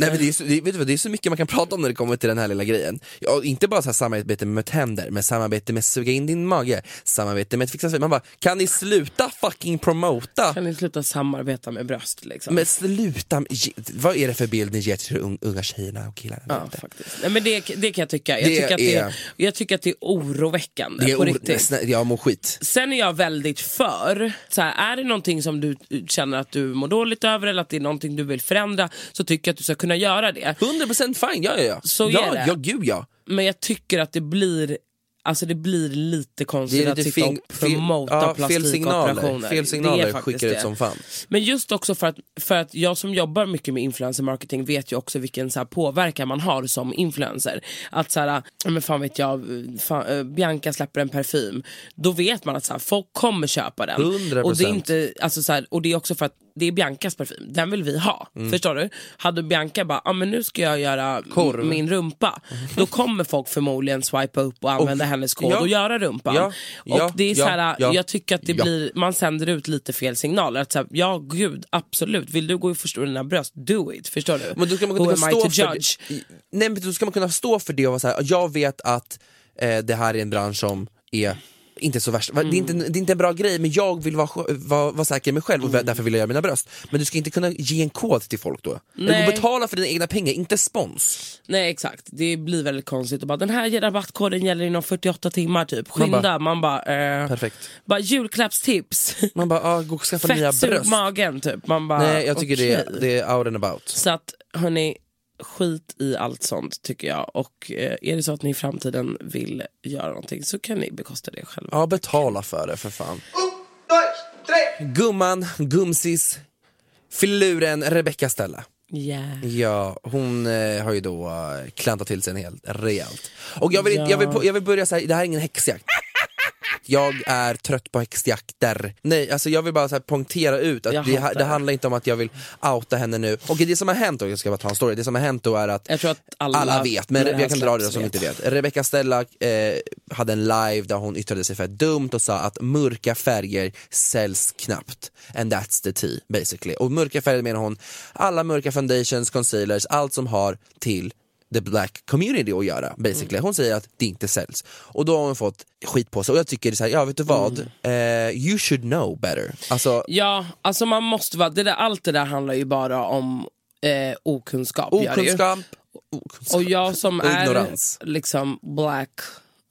Nej, men det, är så, det, vet du vad, det är så mycket man kan prata om när det kommer till den här lilla grejen. Ja, inte bara så här samarbete med tänder, men samarbete med suga in din mage, samarbete med fixa Man bara, kan ni sluta fucking promota? Kan ni sluta samarbeta med bröst liksom? Men sluta, vad är det för bild ni ger till un, unga tjejerna och killarna? Ja, faktiskt. Nej, men det, det kan jag tycka. Jag, Det tycker att det, är- jag tycker att det är oroväckande Det är på or- riktigt. snä- jag mår skit. Sen är jag väldigt för, så här, är det någonting som du känner att du mår dåligt över eller att det är någonting du vill förändra så tycker jag att du ska kunna göra det. 100% fine, ja ja ja. Så ja, är det. ja gud ja. Men jag tycker att det blir Alltså det blir lite konstigt är att lite sitta och promota ja, plastikoperationer. Fel signaler skickar ut som fan. Men just också för att, för att jag som jobbar mycket med influencer marketing vet ju också vilken så här, påverkan man har som influencer. Att så här, men fan vet jag, fan, eh, Bianca släpper en parfym. Då vet man att så här, folk kommer köpa den. 100%. Och det, är inte, alltså, så här, och det är också för att det är Biancas parfym, den vill vi ha. Mm. Förstår du? Hade Bianca bara, ah, men nu ska jag göra Korv. min rumpa. Då kommer folk förmodligen swipa upp och använda hennes kod ja. och göra rumpan. Ja, och ja, det är så här, ja, jag tycker att det blir, man sänder ut lite fel signaler. Att så här, ja gud, absolut, vill du gå och förstora dina bröst, do it. Förstår du? Men då ska man kunna stå för judge? det. Nej men då ska man kunna stå för det och vara så här, jag vet att eh, det här är en bransch som är inte så värst, det, är inte, det är inte en bra grej men jag vill vara, vara, vara säker i mig själv och Mm. därför vill jag göra mina bröst. Men du ska inte kunna ge en kod till folk då. Nej. Du betala för dina egna pengar, inte spons. Nej exakt, det blir väldigt konstigt. Och bara, den här rabattkoden gäller inom 48 timmar typ. Skynda, man bara... eh, Perfekt. bara julklappstips. Man bara, ah, gå och skaffa nya bröst. magen typ. Man bara, Nej jag tycker det, okej. det är out and about. Så att hörni, skit i allt sånt tycker jag. Och eh, är det så att ni i framtiden vill göra någonting så kan ni bekosta det själva. Ja betala för det för fan. Gumman, gumsis, filuren Rebecca Stella. Yeah. Ja, hon eh, har ju då eh, klantat till sig en helt rejält. Och jag vill, inte- jag vill, jag vill börja säga, det här är ingen häxjakt. Jag är trött på häxjakter. Nej, alltså jag vill bara så här poängtera ut att det, det handlar inte om att jag vill outa henne nu. Och det som har hänt då, jag ska bara ta en story, det som har hänt då är att Jag tror att alla vet, men jag kan dra det som inte vet. Rebecca Stella eh, hade en live där hon yttrade sig för dumt och sa att mörka färger säljs knappt. And that's the tea basically. Och mörka färger menar hon alla mörka foundations, concealers, allt som har till the black community att göra basically. Mm. Hon säger att det inte säljs. Och då har hon fått skit på sig och jag tycker så här, ja vet du vad, Mm. eh, you should know better. Alltså Ja, alltså man måste vara, det där, allt det där handlar ju bara om eh, okunskap. okunskap, okunskap Och jag som och är ignorans. liksom black,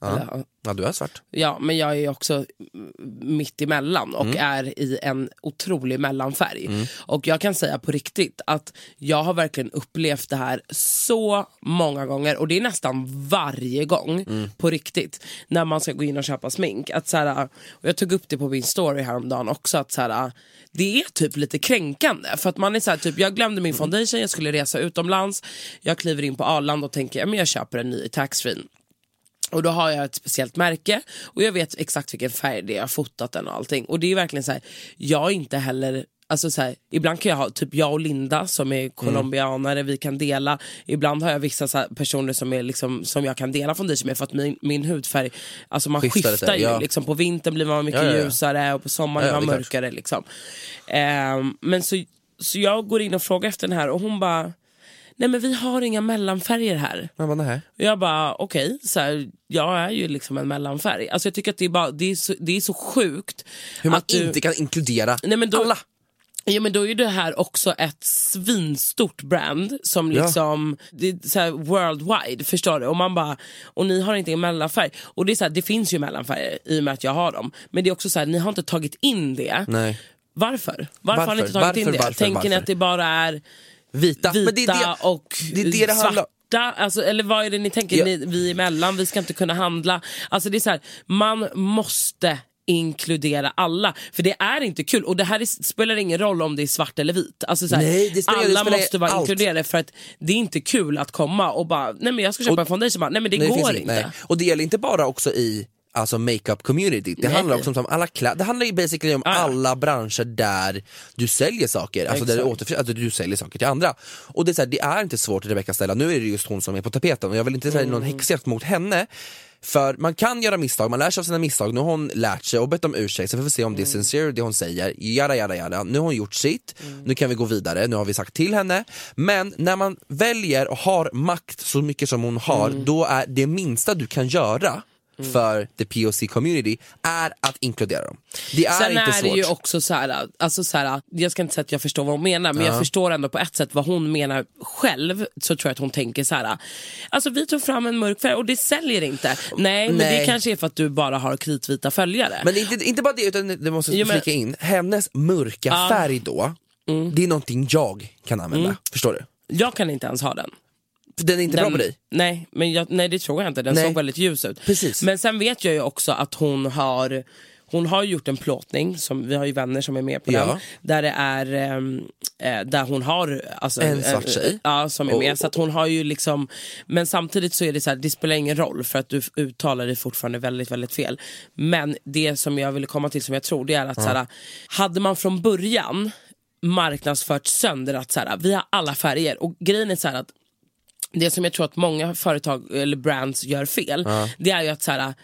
eller, Ja du är svart. ja men jag är också mm, mitt emellan och är i en otrolig mellanfärg. Och jag kan säga på riktigt att jag har verkligen upplevt det här så många gånger och det är nästan varje gång på riktigt när man ska gå in och köpa smink. Att så här, och jag tog upp det på min story häromdagen också att så här, det är typ lite kränkande för att man är så här, typ jag glömde min foundation, jag skulle resa utomlands, jag kliver in på Arlanda och tänker ja, men jag köper en ny i taxfree. Och då har jag ett speciellt märke och jag vet exakt vilken färg det är, jag har fotat den och allting. Och det är verkligen så här, jag är inte heller Alltså så här, ibland kan jag ha, typ jag och Linda som är colombianare, vi kan dela. Ibland har jag vissa så här personer som, är liksom, som jag kan dela foundation med för att min, min hudfärg, alltså man Skiftar skiftar, ju. ja. Liksom, på vintern blir man mycket Ja, ja, ljusare och på sommaren är man är mörkare. Liksom. Ehm, men så, så jag går in och frågar efter den här och hon bara, nej men vi har inga mellanfärger här. Man bara, nej. Jag bara okej, så här, jag är ju liksom en mellanfärg. Alltså jag tycker att det är, bara, det är, så, det är så sjukt. Hur man att du, inte kan inkludera Nej, men då, alla. Ja men då är det här också ett svinstort brand som Ja. liksom, det är så worldwide, förstår du? Och man bara, och ni har inte en mellanfärg. Och det är så här, det finns ju mellanfärger i och med att jag har dem. Men det är också så här, ni har inte tagit in det. Nej. Varför? Varför, har ni Varför? inte tagit in Varför, det? varför, Tänker ni varför? att det bara är Vita. vita det det, och det, är det, det svarta? Alltså, eller vad är det ni tänker? Ja. Ni, vi emellan, vi ska inte kunna handla. Alltså det är så här, man måste inkludera alla. För det är inte kul och det här är, spelar ingen roll om det är svart eller vit. Alltså så här, Nej, det spelar- det alla spelar måste vara allt. inkluderade för att det är inte kul att komma och bara, nej men jag ska köpa Och- en foundation, nej men det Nej, går finns inte. nej. Och det gäller inte bara också i alltså makeup community, det Nej. handlar också om alla kläder, det handlar ju basically om ja. alla branscher där du säljer saker, alltså där du, Exakt. återför, alltså du säljer saker till andra. Och det är, här, det är inte svårt Rebecca ställa, nu är det just hon som är på tapeten. Och jag vill inte säga någon Mm. häxjakt mot henne, För man kan göra misstag, man lär sig av sina misstag, nu har hon lärt sig och bett om ursäkt, så vi får se om det är sincere det hon säger, jada jada jada, nu har hon gjort sitt, nu kan vi gå vidare, nu har vi sagt till henne. Men när man väljer och har makt så mycket som hon har, då är det minsta du kan göra för the POC community är att inkludera dem. Det är Sen inte är det svårt. ju också så här, alltså så här, jag ska inte säga att jag förstår vad hon menar men jag förstår ändå på ett sätt vad hon menar själv. Så tror jag att hon tänker så här, alltså vi tog fram en mörk färg och det säljer inte. Nej, men Nej. det kanske är för att du bara har kritvita följare. Men det inte, inte bara det, utan det måste men- flika in, hennes mörka Ja. färg då, det är någonting jag kan använda. Förstår du? Jag kan inte ens ha den. Den är inte bra Den- på dig. Nej, men jag, nej det tror jag inte. Den Nej. såg väldigt ljus ut. Precis. Men sen vet jag ju också att hon har hon har gjort en plåtning, som, vi har ju vänner som är med på Ja. den, där det är ehm, eh, där hon har alltså, En svart eh, tjej. Ja, som är med. Så att hon har ju liksom, men samtidigt så är det så här, det spelar ingen roll för att du uttalar det fortfarande väldigt, väldigt fel. Men det som jag ville komma till som jag tror, det är att så här, hade man från början marknadsfört sönder att så här, vi har alla färger och grejen är så här att det som jag tror att många företag eller brands gör fel, det är ju att så här,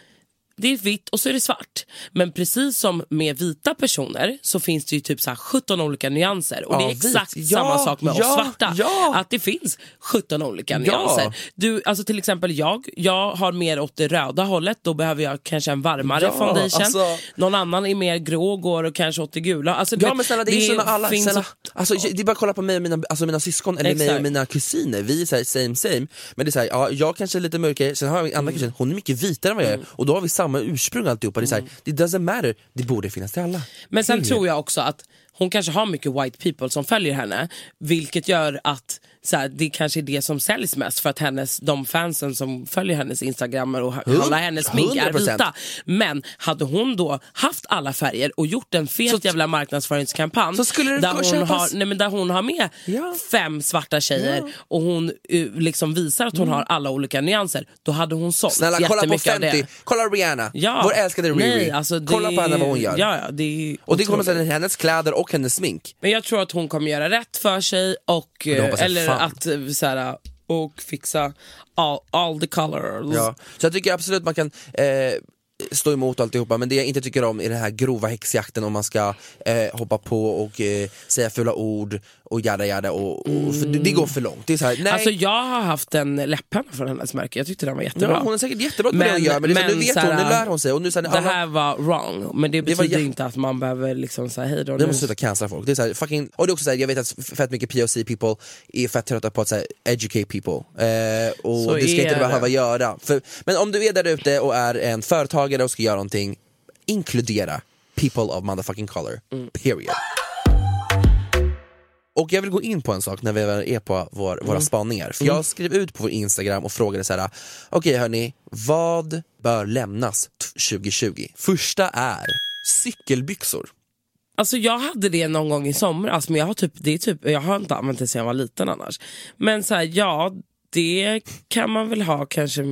det är vitt och så är det svart. Men precis som med vita personer så finns det ju typ så här 17 olika nyanser. Och det Ja, är exakt vit. samma Ja, sak med oss ja, svarta. ja. Att det finns 17 olika nyanser. Du, alltså till exempel jag, jag har mer åt det röda hållet, då behöver jag kanske en varmare foundation. alltså- Någon annan är mer grå och går och kanske åt det gula. Alltså, Ja det- men snälla det är så med alla, finns snälla. Alltså, det är bara att kolla på mig och mina, alltså mina syskon eller mig Exakt. och mina kusiner, vi är så här, same same. Men det är så här, ja, jag kanske är lite mörkare, sen har jag min andra kusin, hon är mycket vitare än vad jag är och då har vi samma ursprung alltihopa. Det är så här, det doesn't matter, det borde finnas till alla. Men sen Period. tror jag också att hon kanske har mycket white people som följer henne. Vilket gör att så här, det kanske är det som säljs mest för att hennes, de fansen som följer hennes instagram och alla hennes smink är 100%. vita. Men hade hon då haft alla färger och gjort en fet Så- jävla marknadsföringskampanj Så skulle det där, hon köpas. har, nej, men där hon har med Ja. fem svarta tjejer och hon uh, liksom visar att hon har alla olika nyanser, då hade hon sålt Mm. Snälla kolla på jättemycket av 50, det. kolla Rihanna, Ja. vår älskade Riri. Nej, alltså det- kolla på henne vad hon gör. Ja, ja, det och det kommer sen hennes kläder och hennes smink. Men jag tror att hon kommer göra rätt för sig och, hoppas eh, eller fan. Att eh, så här, och fixa all, all the colors. Ja. Så jag tycker absolut man kan eh, stå emot alltihopa, men det jag inte tycker om är den här grova häxjakten om man ska eh, hoppa på och eh, säga fula ord och jada jada och, och för det, det går för långt. Det är så här, nej. Alltså jag har haft en läpppenna från hennes märke, jag tyckte den var jättebra. Ja, hon är säkert jättebra på det hon gör men, det så här, nu vet så här, hon, nu lär hon sig och nu så här, Det alla, här var wrong, men det Det betyder jä- inte att man behöver liksom säga hej då. nu. måste sluta cancella folk. Det är så här, fucking, och det är också så här, jag vet att fett mycket POC people är fett trötta på att så här, educate people. Eh, och Så det ska inte det. behöva göra. För, men om du är där ute och är en företagare och ska göra någonting, inkludera people of motherfucking color. Mm. Period. Och jag vill gå in på en sak när vi är på vår, våra spaningar. För jag skrev ut på vår Instagram och frågade så här: okej hörni, vad bör lämnas t- 2020? Första är cykelbyxor. Alltså jag hade det någon gång i somras, men jag har, typ, det är typ, jag har inte använt det sedan jag var liten annars. Men så här, ja, det kan man väl ha kanske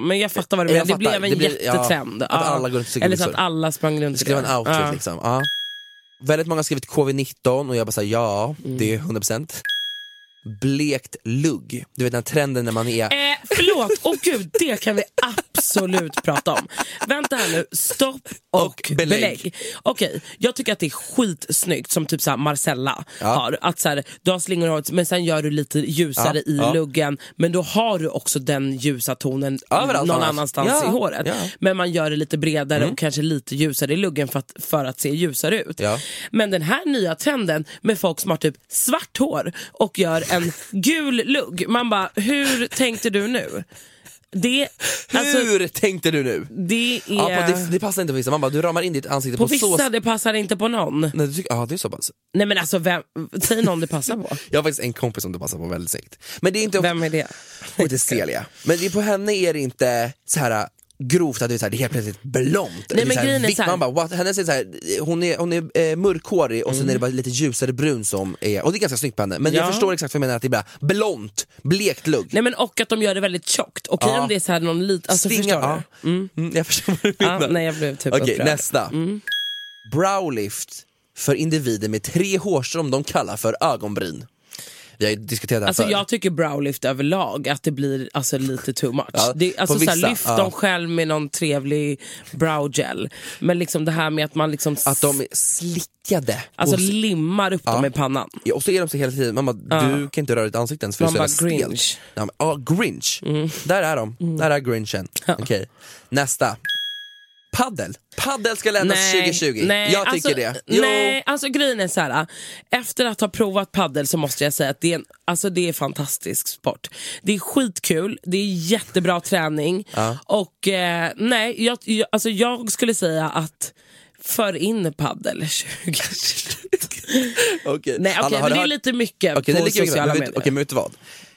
men jag fattar vad du menar, det blev en Det blir- ja, jättetrend. att alla går runt Eller så att alla sprang runt Det skulle vara en outfit Ja. liksom. Ja. Väldigt många har skrivit covid-19 och jag bara såhär, ja, Mm. det är 100%. Blekt lugg, du vet den här trenden när man är... Eh, förlåt, åh gud, det kan vi absolut prata om. Vänta här nu, stopp och, Och belägg. belägg. Okej, jag tycker att det är skitsnyggt som typ såhär Marcella Ja. har. Att såhär, du har slingor håret men sen gör du lite ljusare Ja, i ja. luggen. Men då har du också den ljusa tonen Överallt någon annanstans i håret. Mm. Men man gör det lite bredare och kanske lite ljusare i luggen för att, för att se ljusare ut. Men den här nya trenden med folk som har typ svart hår och gör en gul lugg. Man bara, hur tänkte du nu? Det, alltså, Hur tänkte du nu? det är... Ja, på, det, det passar inte på vissa, man bara du ramar in ditt ansikte på på, så... vissa det passar inte på någon. Nej, du tycker, ja, det är så pass. Nej men alltså, vem, säg någon det passar på. Jag har faktiskt en kompis som det passar på väldigt snyggt. Men det är inte... Vem är det? Hon heter Celia. Men det, på henne är det inte så här grovt att det är, så här, det är helt plötsligt blont. Det men grejen är så här- Man bara, what? Hennes är så här, hon är, hon är eh, mörkhårig och sen är det bara lite ljusare brun som är, och det är ganska snyggt på henne. Men jag Mm. Ja. förstår exakt vad jag menar, att det är bara blont, blekt lugg. Nej men och att de gör det väldigt tjockt. Okej Ja. om det är så här någon lit, alltså Stinga, förstår ja. du? Mm. Mm, jag förstår vad du Ja, menar. nej jag blev typ Okej, upprörd. Mm. nästa. Browlift för individer med tre hårstrån de kallar för ögonbryn. Vi har diskuterat det här Alltså förr. jag tycker browlift överlag, att det blir alltså, lite too much. Ja, det, alltså, vissa, lyft ja. dem själv med någon trevlig browgel. Men liksom det här med att man liksom Att de är slickade. alltså, Och limmar upp dem i pannan. Ja, och så är de så hela tiden, bara, du kan inte röra ditt ansikte ens för Man det är så jävla Grinch. stelt. Ja, men, ja, Grinch. Där är de, där är Grinchen. Okej, nästa. Paddel. Paddel ska lämnas 2020. nej, jag tycker alltså, det. Jo. Nej, alltså grejen är så här. Efter att ha provat paddel så måste jag säga att det är en alltså, det är fantastisk sport. Det är skitkul, det är jättebra träning och eh, nej, jag, jag, alltså, jag skulle säga att för in paddel 2020. Okej. Nej har men det är lite mycket Okej, det är på lika mycket, sociala men medier. okej, men vet du vad?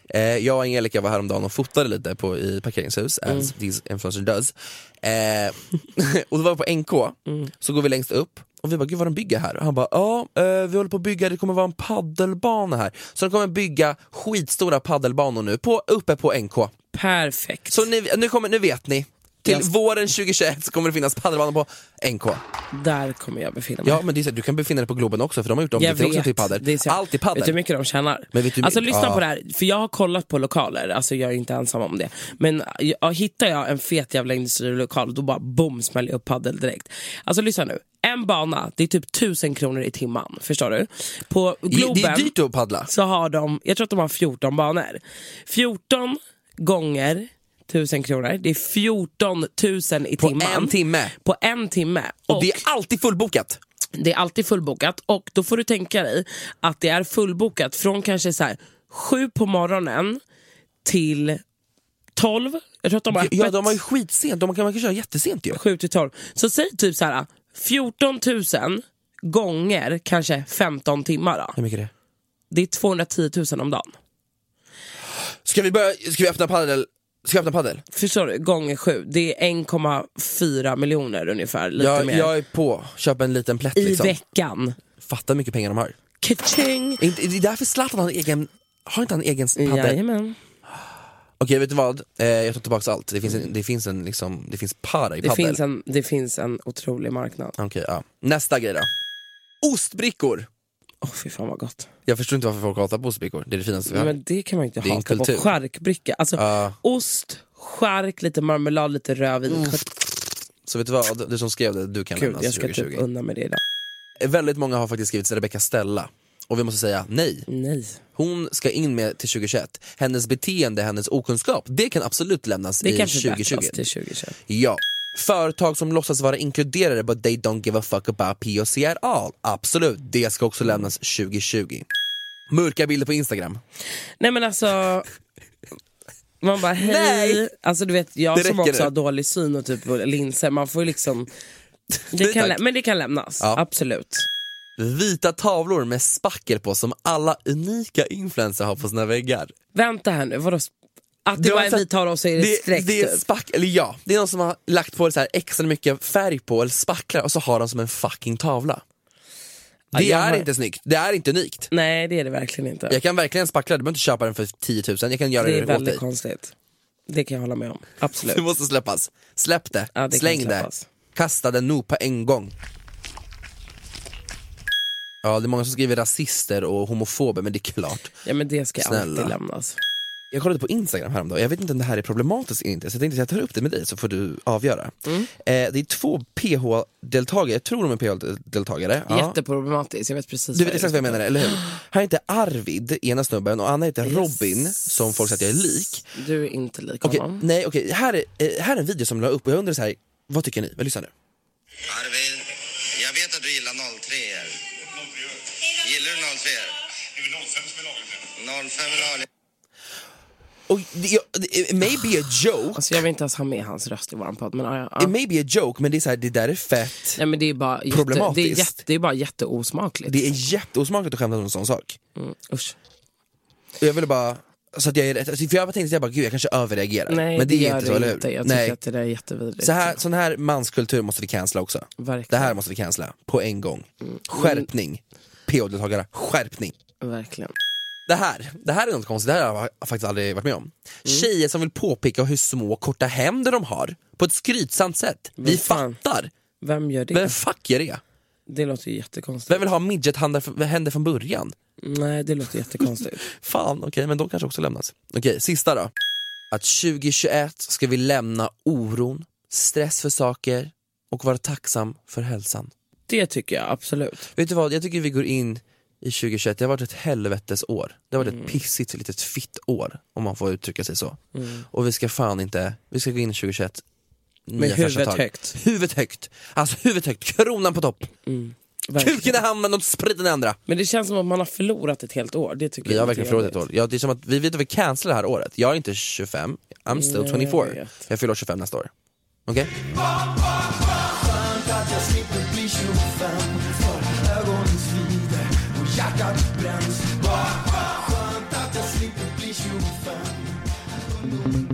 Eh, jag och Angelica var häromdagen och fotade lite på, i parkeringshus, Mm. as these influencers does. Eh, och då var vi på NK, Mm. så går vi längst upp och vi bara, gud vad de bygger här. Och han bara, ja eh, vi håller på att bygga, det kommer vara en paddelbana här. Så de kommer bygga skitstora paddelbanor nu, på, uppe på NK. Perfekt. Så ni, nu, kommer, nu vet ni, till Jag- våren 2021 så kommer det finnas paddelbanor på NK. Där kommer jag befinna mig. Ja men det är, så- du kan befinna dig på Globen också för de har gjort om Jag till också vet. till så- Allt är paddel. Vet du hur mycket de tjänar? Men vet du- alltså lyssna ja. på det här, för jag har kollat på lokaler, alltså jag är inte ensam om det. Men jag, hittar jag en fet jävla industrilokal, då bara boom smäller jag upp paddel direkt. Alltså lyssna nu, en bana, det är typ tusen kronor i timman, förstår du? På Globen det är dyrt att paddla. så har de, jag tror att de har 14 banor. 14 gånger tusen kronor, det är 14 000 i På timmen. en timme. På en timme. Och det är alltid fullbokat. Det är alltid fullbokat och då får du tänka dig att det är fullbokat från kanske så här sju på morgonen till 12. Jag tror att de har öppet Ja de har ju skitsent, de kan, man kan köra jättesent ju. 7 till 12. Så säg typ så här 14 000 gånger kanske 15 timmar. Då. Hur mycket är det? Det är 210 000 om dagen. Ska vi, börja, ska vi öppna paddel? Ska vi öppna paddel? Förstår du? Gånger 7. Det är 1,4 miljoner ungefär. Lite Jag, mer. jag är på, köp en liten plätt I liksom. veckan. Fatta hur mycket pengar de har. Ka-ching! Det är därför Zlatan har en egen, har inte han en egen paddel? Jajamän. Okej vet du vad, eh, jag tar tillbaka allt. Det finns en, det finns en, liksom, det finns para i Det paddel. finns, en, det finns en otrolig marknad. Okej, ja. Nästa grej då. Ostbrickor. Åh fy fan vad gott. Jag förstår inte varför folk hatar på ostbrickor, det är det finaste vi har. Men det kan man inte Det en hata på. Charkbricka. Alltså Ja. ost, chark, lite marmelad, lite rödvin. Så vet du vad, du som skrev det, du kan Gud, lämnas jag ska 2020. typ unna med det idag. Väldigt många har faktiskt skrivit Rebecca Stella. Och vi måste säga nej. Nej. Hon ska in med till 2021. Hennes beteende, hennes okunskap, det kan absolut lämnas Det i kan 2020. förbättras till 2020. Ja. Företag som låtsas vara inkluderade but they don't give a fuck about POC at all. Absolut, det ska också lämnas 2020. Mörka bilder på Instagram. Nej men alltså Man bara hej, Nej. alltså du vet jag som också nu. har dålig syn och typ linser, man får ju liksom det kan, lä- Men det kan lämnas, Ja. absolut. Vita tavlor med spackel på som alla unika influencers har på sina väggar. Vänta här nu, vadå? Att det, Det en så- vit tavla och så är det, Det, streck det är typ. spack, eller ja, det är någon som har lagt på så här extra mycket färg på, eller spacklar, och så har de som en fucking tavla. Det Ja, är har- inte snyggt, det är inte unikt. Nej det är det verkligen inte. Jag kan verkligen spackla, du behöver inte köpa den för 10 000, jag kan göra det det, är åt väldigt dig. konstigt. Det kan jag hålla med om, absolut. Det måste släppas. Släpp det, Ja, det släng det, kasta den nu på en gång. Ja, det är många som skriver rasister och homofober, men det är klart. Ja men det ska Snälla. alltid lämnas. Jag kollade på Instagram häromdagen, jag vet inte om det här är problematiskt eller inte, så jag tänkte att jag tar upp det med dig så får du avgöra. Mm. Eh, det är två PH-deltagare, jag tror de är PH-deltagare. Jätteproblematiskt, jag vet precis Du vad vet exakt vad jag menar, eller hur? Här heter Arvid, ena snubben, och Anna heter Yes. Robin, som folk säger att jag är lik. Du är inte lik Okej, honom. nej okej, här, är, eh, här är en video som la upp och jag undrar så här, vad tycker ni? Men lyssna nu. Arvid, jag vet att du gillar 03 er. Gillar du 03 er? Det är 05 som är lagligt 05 är lagligt. Och det, det, it may be a joke, Alltså jag vill inte ens ha med hans röst i våran podd men ja, ja. it may be a joke men det är så här, det där är fett. Nej men det är bara jätte, det är, Problematiskt. jätte, det är bara jätteosmakligt. Det är jätteosmakligt att skämta om en sån sak. Mm, usch. Och jag ville bara, så att jag är rätt, alltså, för jag tänkte att jag bara, gud jag kanske överreagerar. Nej men det, är gör inte så, eller hur? Jag tycker Nej. att det är jättevidrigt. Så här, sån här manskultur måste vi cancella också. Verkligen. Det här måste vi cancella, på en gång. Skärpning. PO-deltagare, skärpning. Verkligen. Det här, det här är något konstigt, det här har jag faktiskt aldrig varit med om. Tjejer som vill påpeka hur små korta händer de har, på ett skrytsamt sätt. Vi fan? fattar. Vem gör det? Vem fuck gör det? Det låter ju jättekonstigt. Vem vill ha midgethänder från början? Nej, det låter jättekonstigt. Fan, okej, men de kanske också lämnas. Okej, sista då. Att 2021 ska vi lämna oron, stress för saker och vara tacksam för hälsan. det tycker jag absolut. Vet du vad, jag tycker vi går in i 2021, det har varit ett helvetes år. Det har varit ett pissigt litet fitt år, om man får uttrycka sig så. Och vi ska fan inte, vi ska gå in i 2021 Med huvudet tag. högt. Huvudet högt, alltså huvudet högt, kronan på topp. Verkligen. Kuken i handen och spriten i andra. Men det känns som att man har förlorat ett helt år. Det tycker Vi jag har verkligen förlorat ett år. Ja, det är som att vi vet att vi cancelar det här året. Jag är inte 25, I'm still Nej, 24. jag Jag, fyller år 25 nästa år. Okej?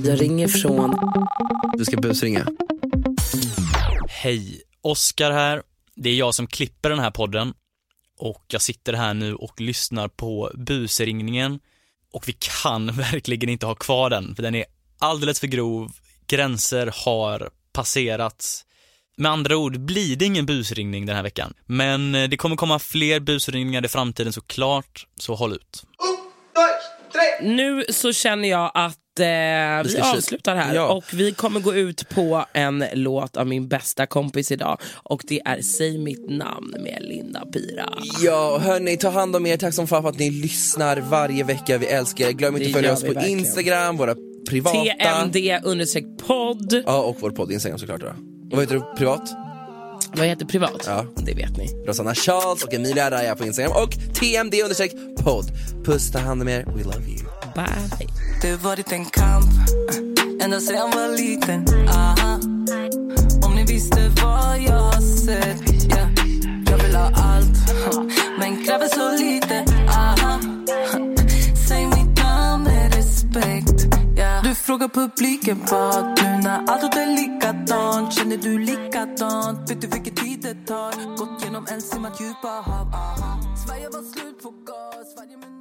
Jag ringer från... Du ska busringa. Hej, Oskar här. Det är jag som klipper den här podden och jag sitter här nu och lyssnar på busringningen och vi kan verkligen inte ha kvar den för den är alldeles för grov, gränser har passerats. Med andra ord blir det ingen busringning den här veckan. Men eh, det kommer komma fler busringningar i framtiden såklart, så håll ut. Nu så känner jag att eh, vi kö- avslutar här Ja. och vi kommer gå ut på en låt av min bästa kompis idag och det är Säg mitt namn med Linda Pira. Ja, hörni, ta hand om er. Tack som fan för att ni lyssnar varje vecka. Vi älskar er. Glöm inte att följa oss vi på verkligen. Instagram, våra privata... TMD understreck podd. Ja, och vår podd Instagram såklart. Då. Och vad heter du privat? Vad heter privat? Ja. Det vet ni. Rosanna Charles och Emilia Araya på Instagram och TMD understreck podd. Puss, ta hand om er. We love you. Bye. Det varit en kamp ända sedan jag var liten. Aha. Om ni visste vad jag har sett. Yeah. Jag vill ha allt, men kräver så lite. Aha. Säg mitt namn med respekt. Yeah. Du frågar publiken vad nu när allt låter likadant. Känner du likadant? Vet du vilken tid det tar? Gått genom en simmat djupa hav. Aha. Sverige var slut på gas. Varje